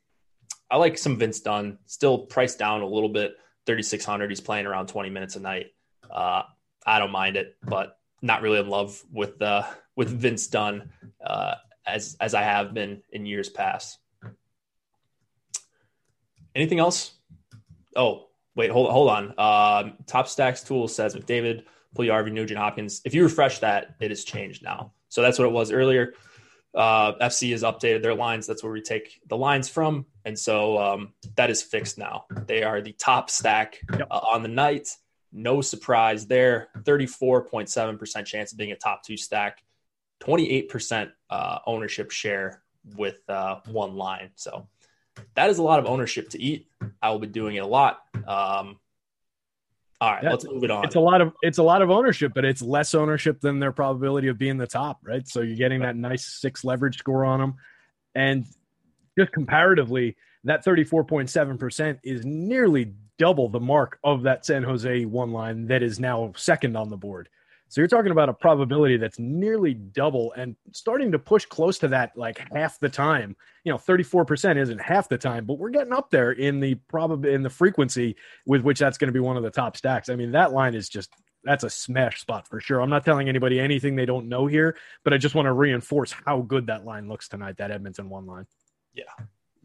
I like some Vince Dunn, still priced down a little bit, 3,600. He's playing around 20 minutes a night. Uh, I don't mind it, but not really in love with uh, with Vince Dunn uh, as as I have been in years past. Anything else? Oh, wait, hold hold on. Uh, Top Stacks tool says McDavid, Puljujarvi, Nugent Hopkins. If you refresh that, it has changed now. So that's what it was earlier. Uh, FC has updated their lines. That's where we take the lines from, and so um, that is fixed now. They are the top stack uh, on the night. No surprise there. 34.7% chance of being a top two stack, 28% uh, ownership share with uh, one line. So that is a lot of ownership to eat. I will be doing it a lot. Um, all right, yeah, let's move it on. It's a lot of it's a lot of ownership, but it's less ownership than their probability of being the top, right? So you're getting that nice six leverage score on them, and just comparatively, that 34.7% is nearly double the mark of that San Jose one line that is now second on the board. So you're talking about a probability that's nearly double and starting to push close to that like half the time. You know, 34% isn't half the time, but we're getting up there in the probab in the frequency with which that's going to be one of the top stacks. I mean, that line is just that's a smash spot for sure. I'm not telling anybody anything they don't know here, but I just want to reinforce how good that line looks tonight, that Edmonton one line. Yeah.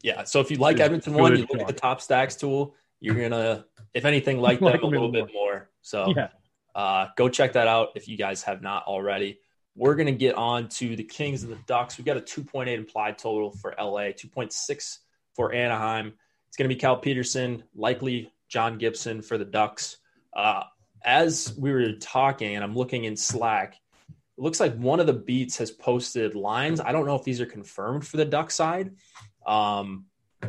Yeah. So if you like Edmonton one, you look at the top stacks tool, you're gonna, if anything, like them a little bit more. So yeah. Uh, go check that out if you guys have not already. We're going to get on to the Kings and the Ducks. We've got a 2.8 implied total for LA, 2.6 for Anaheim. It's going to be Cal Petersen, likely John Gibson for the Ducks. Uh, as we were talking, and I'm looking in Slack, it looks like one of the beats has posted lines. I don't know if these are confirmed for the Duck side. Um,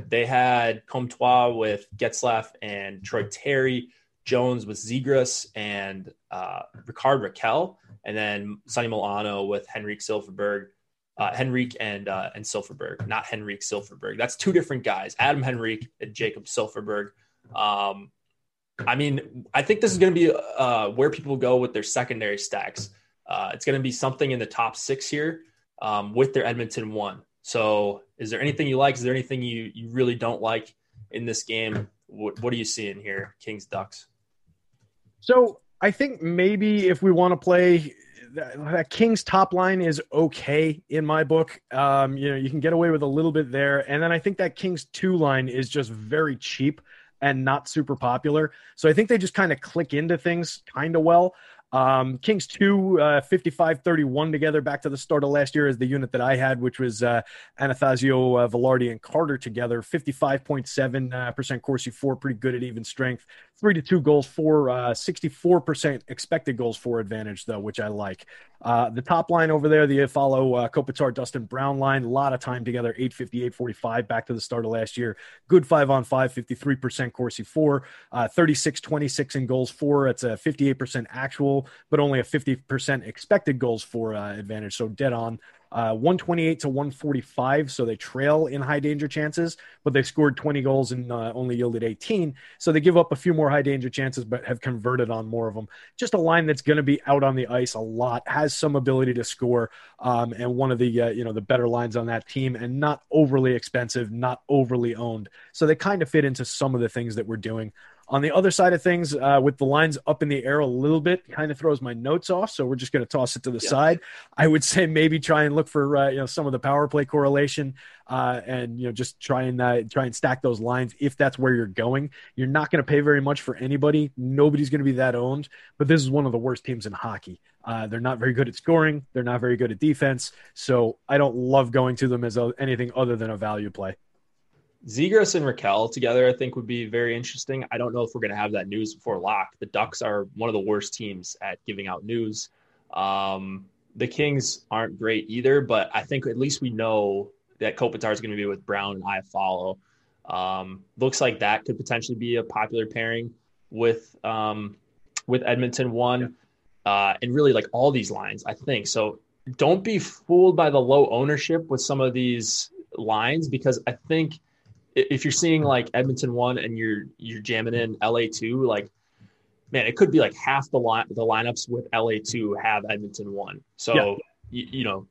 they had Comtois with Getzlaf and Troy Terry. Jones with Zegras and uh, Rickard Rakell, and then Sonny Milano with Henrik Silfverberg, uh, Henrik and uh, and Silfverberg, not Henrik Silfverberg. That's two different guys, Adam Henrique and Jakob Silfverberg. Um, I mean, I think this is going to be uh, where people go with their secondary stacks. Uh, it's going to be something in the top six here um, with their Edmonton one. So, is there anything you like? Is there anything you you really don't like in this game? What, what are you seeing here, Kings Ducks? So I think maybe if we want to play that King's top line is okay in my book. Um, you know, you can get away with a little bit there. And then I think that King's two line is just very cheap and not super popular. So I think they just kind of click into things kind of well. Um, Kings 2, uh, 55 31 together back to the start of last year as the unit that I had, which was uh, Athanasiu, uh, Vilardi, and Carter together. 55.7% uh, Corsi for, pretty good at even strength. 3 to 2 goals for, uh, 64% expected goals for advantage, though, which I like. Uh, the top line over there, the follow uh, Kopitar, Dustin Brown line, a lot of time together, 858 45 back to the start of last year. Good 5 on 5, 53% Corsi for, uh, 36 26 in goals for. It's a 58% actual but only a 50% expected goals for uh, advantage. So dead on. Uh, 128 to 145. So they trail in high danger chances, but they've scored 20 goals and uh, only yielded 18. So they give up a few more high danger chances, but have converted on more of them. Just a line that's going to be out on the ice a lot, has some ability to score, um, and one of the uh, you know the better lines on that team, and not overly expensive, not overly owned. So they kind of fit into some of the things that we're doing. On the other side of things, uh, with the lines up in the air a little bit, kind of throws my notes off. So we're just going to toss it to the yeah. side. I would say maybe try and look for uh, you know some of the power play correlation, uh, and you know just try and uh, try and stack those lines if that's where you're going. You're not going to pay very much for anybody. Nobody's going to be that owned. But this is one of the worst teams in hockey. Uh, they're not very good at scoring. They're not very good at defense. So I don't love going to them as a, anything other than a value play. Zegras and Rakell together, I think, would be very interesting. I don't know if we're going to have that news before lock. The Ducks are one of the worst teams at giving out news. Um, the Kings aren't great either, but I think at least we know that Kopitar is going to be with Brown and Iafallo. Um, looks like that could potentially be a popular pairing with um, with Edmonton one, uh, and really like all these lines. I think so. Don't be fooled by the low ownership with some of these lines because I think if you're seeing like Edmonton one and you're you're jamming in LA two, like man, it could be like half the line the lineups with LA two have Edmonton one. So Yeah. you, you know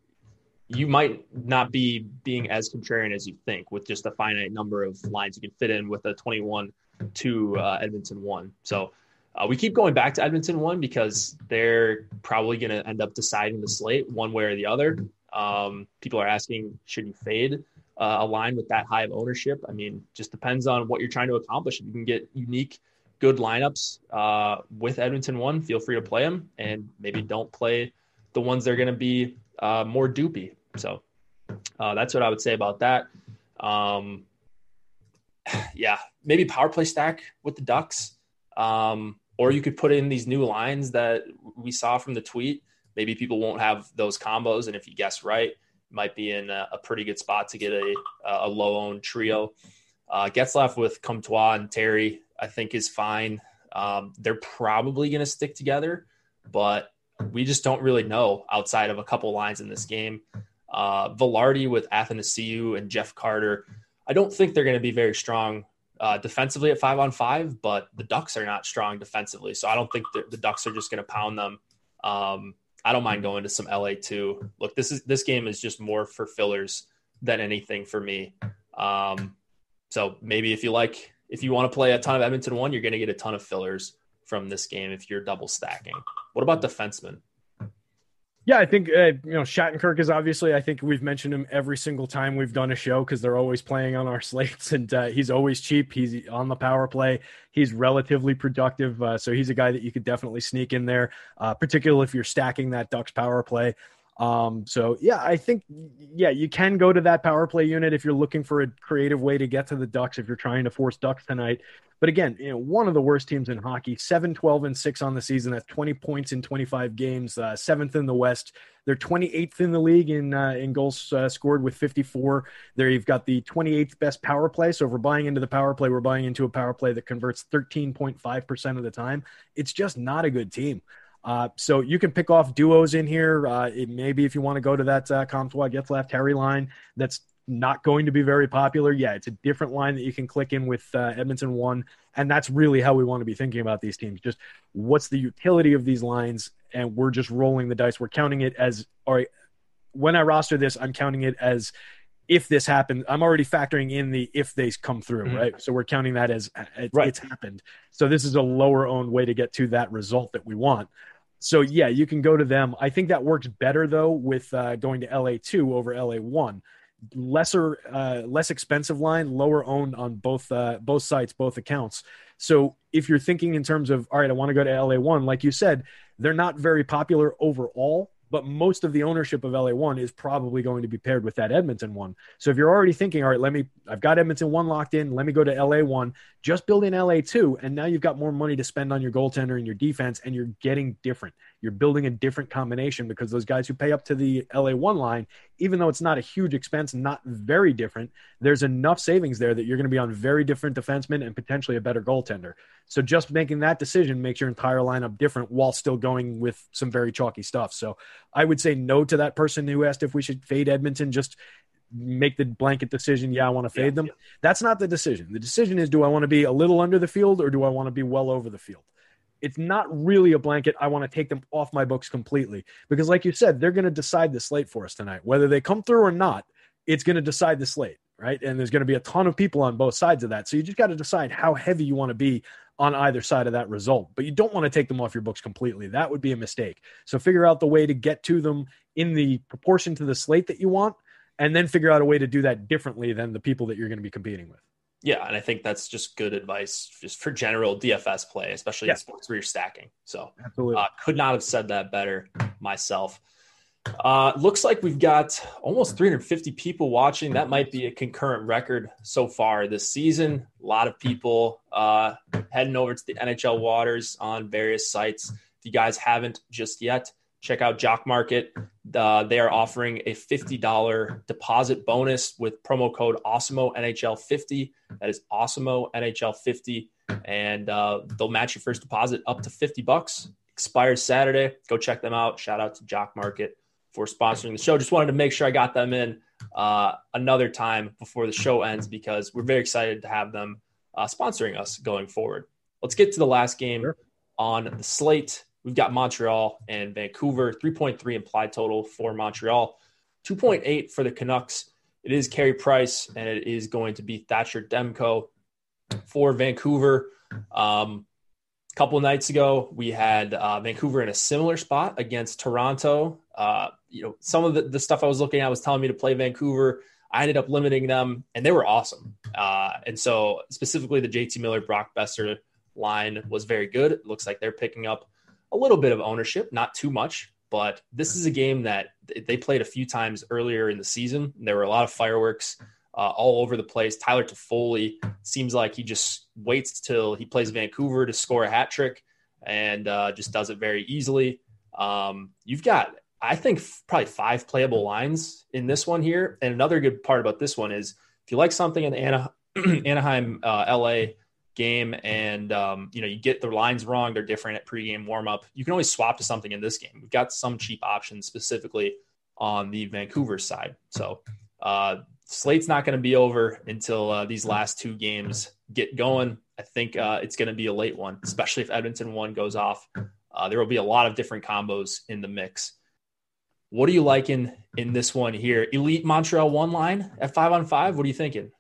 you might not be being as contrarian as you think with just a finite number of lines you can fit in with a 21 to uh, Edmonton one. So uh, we keep going back to Edmonton one because they're probably going to end up deciding the slate one way or the other. Um, people are asking, should you fade uh, a line with that high of ownership? I mean, just depends on what you're trying to accomplish. If you can get unique, good lineups uh, with Edmonton one, feel free to play them, and maybe don't play the ones that are going to be uh, more doopy. So uh, that's what I would say about that. Um, yeah, maybe power play stack with the Ducks. Um, or you could put in these new lines that we saw from the tweet. Maybe people won't have those combos, and if you guess right, might be in a, a pretty good spot to get a, a low owned trio. Uh, Getzlaf with Comtois and Terry, I think, is fine. Um, they're probably going to stick together, but we just don't really know outside of a couple lines in this game. Uh, Vilardi with Athanasiu and Jeff Carter, I don't think they're going to be very strong uh, defensively at five on five, but the Ducks are not strong defensively. So I don't think the, the Ducks are just going to pound them. Um, I don't mind going to some LA two. Look, this is this game is just more for fillers than anything for me. Um, so maybe if you like, if you want to play a ton of Edmonton one, you're going to get a ton of fillers from this game if you're double stacking. What about defensemen? Yeah, I think uh, you know Shattenkirk is obviously. I think we've mentioned him every single time we've done a show because they're always playing on our slates, and uh, he's always cheap. He's on the power play. He's relatively productive, uh, so he's a guy that you could definitely sneak in there, uh, particularly if you're stacking that Ducks power play. Um, so yeah, I think yeah, you can go to that power play unit if you're looking for a creative way to get to the Ducks if you're trying to force Ducks tonight. But again, you know, one of the worst teams in hockey, 7 12 and 6 on the season. That's 20 points in 25 games, uh, seventh in the West. They're 28th in the league in uh, in goals uh, scored with 54. There you've got the 28th best power play. So if we're buying into the power play, we're buying into a power play that converts 13.5% of the time. It's just not a good team. Uh, so you can pick off duos in here. Uh, it, maybe if you want to go to that uh, Comtois Getzlaf Harry line, that's not going to be very popular. Yeah, it's a different line that you can click in with uh, Edmonton one, and that's really how we want to be thinking about these teams. Just what's the utility of these lines, and we're just rolling the dice. We're counting it as all right. When I roster this, I'm counting it as if this happened. I'm already factoring in the if they come through, Mhm. right? So we're counting that as uh, it, Right. it's happened. So this is a lower owned way to get to that result that we want. So yeah, you can go to them. I think that works better though with uh, going to LA two over LA one. Lesser, uh, less expensive line, lower owned on both uh, both sites, both accounts. So if you're thinking in terms of all right, I want to go to LA one, like you said, they're not very popular overall. But most of the ownership of LA one is probably going to be paired with that Edmonton one. So if you're already thinking, all right, let me, I've got Edmonton one locked in, let me go to LA one, just build in LA two, and now you've got more money to spend on your goaltender and your defense, and you're getting different. You're building a different combination because those guys who pay up to the LA one line, even though it's not a huge expense, not very different, there's enough savings there that you're going to be on very different defensemen and potentially a better goaltender. So just making that decision makes your entire lineup different while still going with some very chalky stuff. So I would say no to that person who asked if we should fade Edmonton. Just make the blanket decision. Yeah, I want to fade Yeah, them. That's not the decision. The decision is do I want to be a little under the field or do I want to be well over the field? It's not really a blanket. I want to take them off my books completely because, like you said, they're going to decide the slate for us tonight. Whether they come through or not, it's going to decide the slate, right? And there's going to be a ton of people on both sides of that. So you just got to decide how heavy you want to be on either side of that result. But you don't want to take them off your books completely. That would be a mistake. So figure out the way to get to them in the proportion to the slate that you want, and then figure out a way to do that differently than the people that you're going to be competing with. Yeah, and I think that's just good advice just for general DFS play, especially Yeah. in sports where you're stacking. So Absolutely. uh, could not have said that better myself. Uh, looks like we've got almost 350 people watching. That might be a concurrent record so far this season. A lot of people uh, heading over to the NHL waters on various sites. If you guys haven't just yet, check out Jock Market. Uh, they are offering a $50 deposit bonus with promo code Awesemo NHL 50. That is Awesemo NHL 50. And uh, they'll match your first deposit up to 50 bucks. Expires Saturday. Go check them out. Shout out to Jock Market for sponsoring the show. Just wanted to make sure I got them in uh, another time before the show ends because we're very excited to have them uh, sponsoring us going forward. Let's get to the last game sure. on the slate. We've got Montreal and Vancouver, 3.3 implied total for Montreal, 2.8 for the Canucks. It is Carey Price, and it is going to be Thatcher Demko for Vancouver. Um, a couple nights ago, we had uh, Vancouver in a similar spot against Toronto. Uh, you know, some of the, the, stuff I was looking at was telling me to play Vancouver. I ended up limiting them, and they were awesome. Uh, and so, specifically, the JT Miller Brock Boeser line was very good. It looks like they're picking up a little bit of ownership, not too much, but this is a game that they played a few times earlier in the season. There were a lot of fireworks uh, all over the place. Tyler Toffoli seems like he just waits till he plays Vancouver to score a hat trick and uh, just does it very easily. Um, you've got, I think, probably five playable lines in this one here. And another good part about this one is if you like something in the Anaheim, uh, LA game and um, you know you get the lines wrong they're different at pregame warmup you can always swap to something in this game. We've got some cheap options specifically on the vancouver side. So uh, slate's not going to be over until uh, these last two games get going. I think uh, it's going to be a late one especially if edmonton one goes off. Uh, there will be a lot of different combos in the mix what are you liking in this one here? Elite montreal one line at five on five? What are you thinking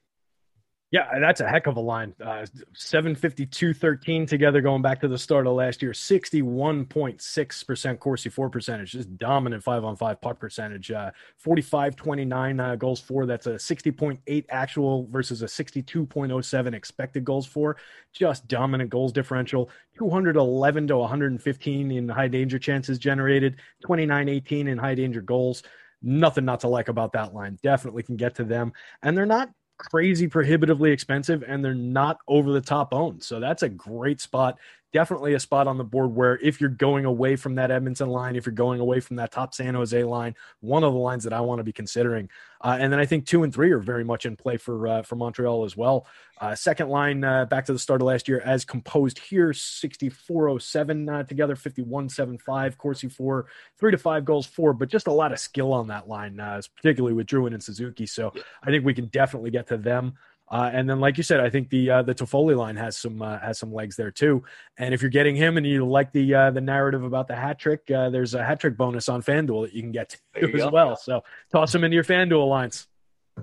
yeah, that's a heck of a line. Uh, 752 13 together going back to the start of last year. 61.6% Corsi for percentage, just dominant five on five puck percentage. Uh, 45 29 uh, goals for. That's a 60.8 actual versus a 62.07 expected goals for. Just dominant goals differential. 211 to 115 in high danger chances generated, 29 18 in high danger goals. Nothing not to like about that line. Definitely can get to them. And they're not crazy prohibitively expensive and they're not over the top owned. So that's a great spot definitely a spot on the board where if you're going away from that Edmonton line, if you're going away from that top San Jose line, one of the lines that I want to be considering. Uh, and then I think two and three are very much in play for uh, for Montreal as well. Uh, second line uh, back to the start of last year as composed here 6407 uh, together 5175 Corsi for three to five goals for but just a lot of skill on that line uh, particularly with Drouin and Suzuki so I think we can definitely get to them uh, and then, like you said, I think the uh, the Toffoli line has some uh, has some legs there too. And if you're getting him and you like the uh, the narrative about the hat trick, uh, there's a hat trick bonus on FanDuel that you can get as go. well. So toss him into your FanDuel lines.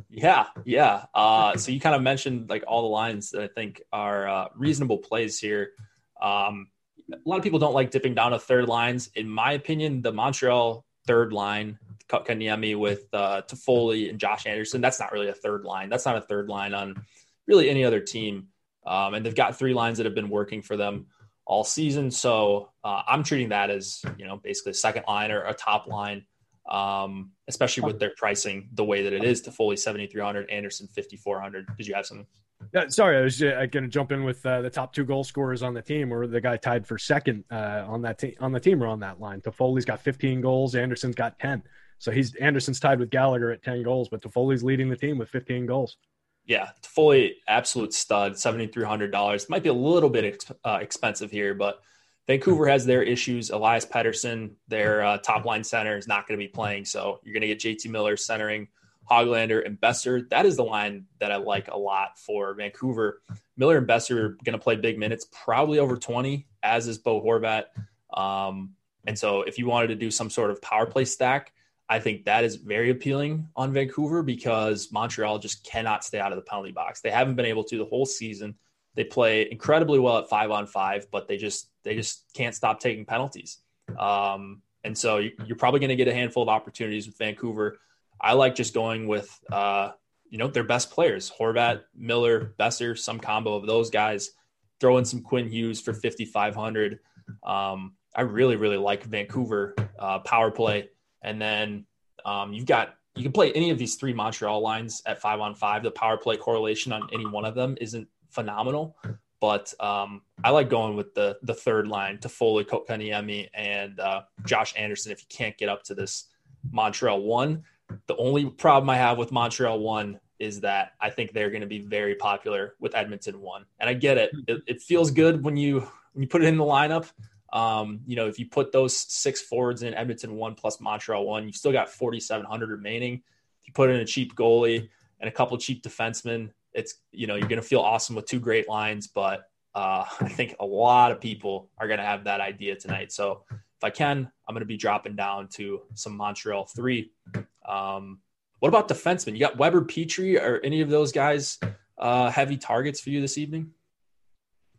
Yeah, yeah. Uh, so you kind of mentioned like all the lines that I think are reasonable plays here. Um, a lot of people don't like dipping down to third lines. In my opinion, the Montreal third line Kotkaniemi with uh, Toffoli and Josh Anderson. That's not really a third line. That's not a third line on really any other team. Um, and they've got three lines that have been working for them all season. So uh, I'm treating that as you know basically a second line or a top line, um, especially with their pricing the way that it is. Toffoli 7,300, Anderson 5,400. Did you have something? Yeah, sorry, I was uh, going to jump in with uh, the top two goal scorers on the team, or the guy tied for second uh, on that te- on the team or on that line. Toffoli's got 15 goals, Anderson's got 10. So he's Anderson's tied with Gallagher at 10 goals, but Toffoli's leading the team with 15 goals. Yeah, Toffoli, absolute stud, $7,300. Might be a little bit ex- uh, expensive here, but Vancouver has their issues. Elias Pettersson, their uh, top line center, is not going to be playing. So you're going to get JT Miller centering Hoglander and Boeser. That is the line that I like a lot for Vancouver. Miller and Boeser are going to play big minutes, probably over 20, as is Bo Horvat. Um, and so if you wanted to do some sort of power play stack, I think that is very appealing on Vancouver because Montreal just cannot stay out of the penalty box. They haven't been able to the whole season. They play incredibly well at five on five, but they just they just can't stop taking penalties. Um, and so you're probably going to get a handful of opportunities with Vancouver. I like just going with uh, you know their best players: Horvat, Miller, Boeser, some combo of those guys. Throw in some Quinn Hughes for 5,500. Um, I really really like Vancouver uh, power play. And then um, you've got you can play any of these three Montreal lines at five on five. The power play correlation on any one of them isn't phenomenal, but um, I like going with the the third line Toffoli, Kotkaniemi, and uh, Josh Anderson. If you can't get up to this Montreal one, the only problem I have with Montreal one is that I think they're going to be very popular with Edmonton one. And I get it. it. It feels good when you when you put it in the lineup. Um, you know, if you put those six forwards in Edmonton one plus Montreal one, you've still got 4,700 remaining. If you put in a cheap goalie and a couple cheap defensemen, it's, you know, you're going to feel awesome with two great lines. But uh, I think a lot of people are going to have that idea tonight. So if I can, I'm going to be dropping down to some Montreal three. Um, what about defensemen? You got Weber Petry or any of those guys uh, heavy targets for you this evening?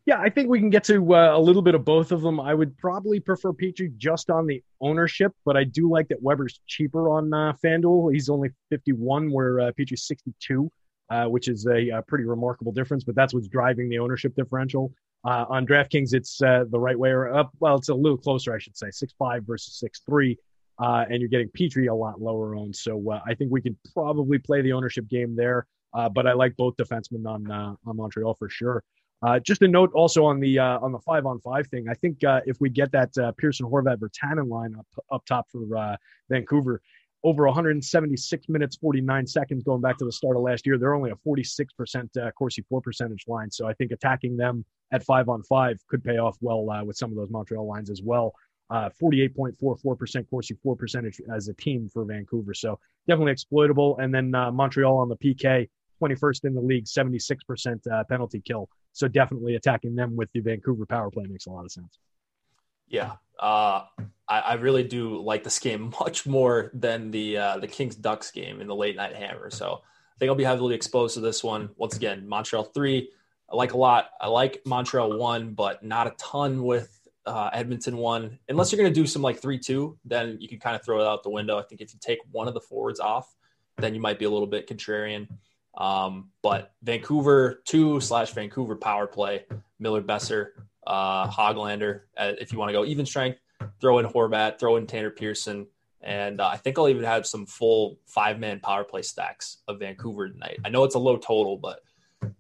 Yeah, I think we can get to uh, a little bit of both of them. I would probably prefer Petry just on the ownership, but I do like that Weber's cheaper on uh, FanDuel. He's only 51, where uh, Petry's 62, uh, which is a, a, pretty remarkable difference, but that's what's driving the ownership differential. Uh, on DraftKings, it's uh, the right way or up. Well, it's a little closer, I should say, 6'5 versus 6'3 uh, and you're getting Petry a lot lower owned. So uh, I think we can probably play the ownership game there. Uh, but I like both defensemen on uh, on Montreal for sure. Uh, just a note also on the uh, on the five on five thing. I think if we get that Pearson Horvat Virtanen line up up top for Vancouver, over 176 minutes 49 seconds going back to the start of last year, they're only a 46 percent Corsi for percentage line. So I think attacking them at five on five could pay off well with some of those Montreal lines as well uh, 48.44% Corsi for percentage as a team for Vancouver. So definitely exploitable. And then uh, Montreal on the PK, 21st in the league, 76% uh, penalty kill. So definitely attacking them with the Vancouver power play makes a lot of sense. Yeah, uh, I, I, really do like this game much more than the uh, the Kings Ducks game in the late night hammer. So I think I'll be heavily exposed to this one. Once again, Montreal three, I like a lot. I like Montreal one, but not a ton with uh, Edmonton one. Unless you're going to do some like three two, then you can kind of throw it out the window. I think if you take one of the forwards off, then you might be a little bit contrarian. Um, but Vancouver two slash Vancouver power play, Miller Boeser, uh, Hoglander. Uh, if you want to go even strength, throw in Horvat, throw in Tanner Pearson. And uh, I think I'll even have some full five man power play stacks of Vancouver tonight. I know it's a low total, but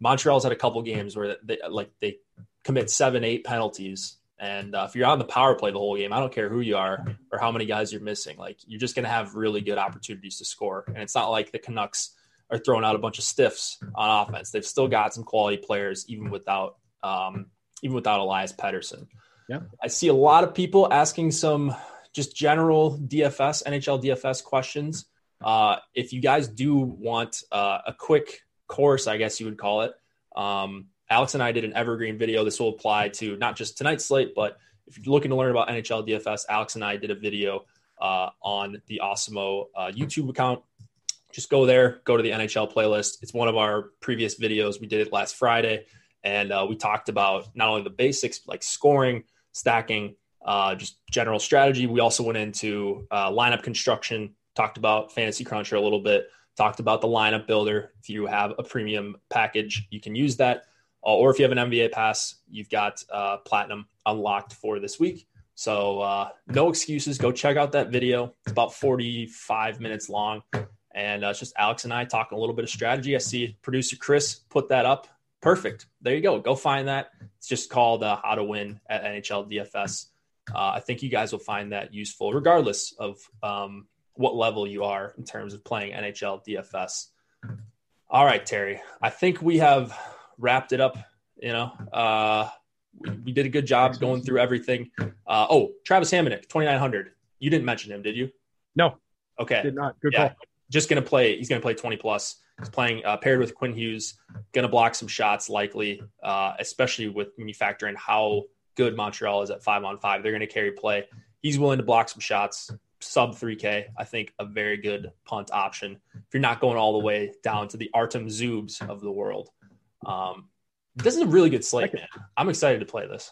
Montreal's had a couple games where they like they commit seven, eight penalties and uh, if you're on the power play the whole game, I don't care who you are or how many guys you're missing. Like you're just going to have really good opportunities to score. And it's not like the Canucks are throwing out a bunch of stiffs on offense. They've still got some quality players, even without um, even without Elias Pettersson. Yeah, I see a lot of people asking some just general DFS NHL DFS questions. Uh, if you guys do want uh, a quick course, I guess you would call it. Um, Alex and I did an evergreen video. This will apply to not just tonight's slate, but if you're looking to learn about NHL DFS, Alex and I did a video uh, on the Awesemo uh, YouTube account. Just go there, go to the NHL playlist. It's one of our previous videos. We did it last Friday, and uh, we talked about not only the basics like scoring, stacking, uh, just general strategy. We also went into uh, lineup construction, talked about Fantasy Cruncher a little bit, talked about the lineup builder. If you have a premium package, you can use that uh, or if you have an MBA pass, you've got uh, platinum unlocked for this week. So uh, no excuses. Go check out that video. It's about 45 minutes long. And uh, it's just Alex and I talking a little bit of strategy. I see producer Chris put that up. Perfect. There you go. Go find that. It's just called uh, How to Win at NHL DFS. Uh, I think you guys will find that useful, regardless of um, what level you are in terms of playing NHL DFS. All right, Terry. I think we have wrapped it up. You know, uh, we, we did a good job going through everything. Uh, oh, Travis Hamonic, 2,900. You didn't mention him, did you? No. Okay. Did not. Good yeah. call. Just going to play. He's going to play 20 plus. He's playing uh, paired with Quinn Hughes. Going to block some shots likely, uh, especially with when you factor in how good Montreal is at five on five. They're going to carry play. He's willing to block some shots. Sub 3K, I think a very good punt option. If you're not going all the way down to the Artem Zubs of the world, um, this is a really good slate, man. I'm excited to play this.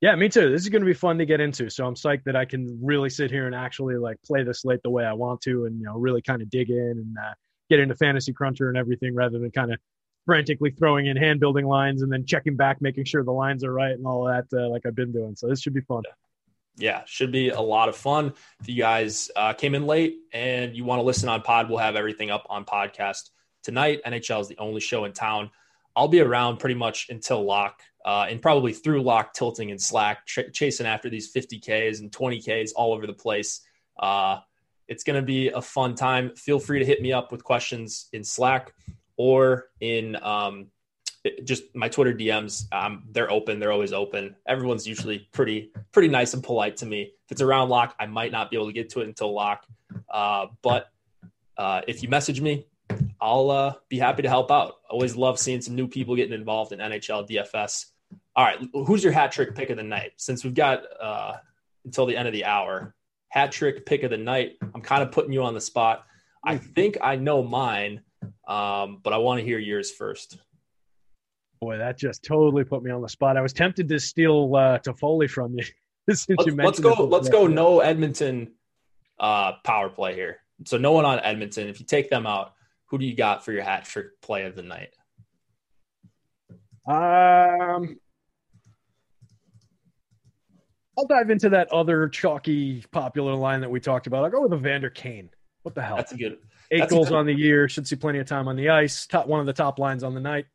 Yeah, me too. This is going to be fun to get into. So I'm psyched that I can really sit here and actually like play the slate the way I want to, and you know, really kind of dig in and uh, get into fantasy cruncher and everything, rather than kind of frantically throwing in hand building lines and then checking back, making sure the lines are right and all that, uh, like I've been doing. So this should be fun. Yeah, should be a lot of fun. If you guys uh, came in late and you want to listen on pod, we'll have everything up on podcast tonight. NHL is the only show in town I'll be around pretty much until lock uh, and probably through lock, tilting and slack, ch- chasing after these 50Ks and 20Ks all over the place. Uh, it's going to be a fun time. Feel free to hit me up with questions in Slack or in um, just my Twitter DMs. Um, they're open. They're always open. Everyone's usually pretty pretty nice and polite to me. If it's around lock, I might not be able to get to it until lock. Uh, but uh, if you message me, I'll uh, be happy to help out. Always love seeing some new people getting involved in NHL DFS. All right, who's your hat trick pick of the night? Since we've got uh, until the end of the hour, hat trick pick of the night. I'm kind of putting you on the spot. I think I know mine, um, but I want to hear yours first. Boy, that just totally put me on the spot. I was tempted to steal uh, Toffoli from you. let's, you mentioned. let's go. Let's go. No Edmonton uh, power play here. So no one on Edmonton. If you take them out, who do you got for your hat trick play of the night? Um, I'll dive into that other chalky popular line that we talked about. I'll go with Evander Kane. What the hell? That's a good. Eight goals good, on the year. Should see plenty of time on the ice. Top one of the top lines on the night.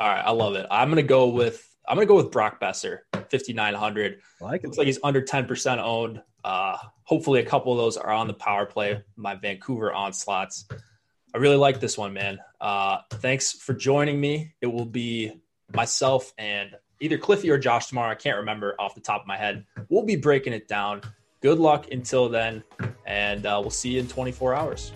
All right, I love it. I'm gonna go with I'm gonna go with Brock Boeser, 5900. I like. Looks like he's under 10% owned. Uh, hopefully, a couple of those are on the power play. My Vancouver onslaughts. I really like this one, man. Uh, thanks for joining me. It will be myself and either Cliffy or Josh tomorrow. I can't remember off the top of my head. We'll be breaking it down. Good luck until then, and uh, we'll see you in 24 hours.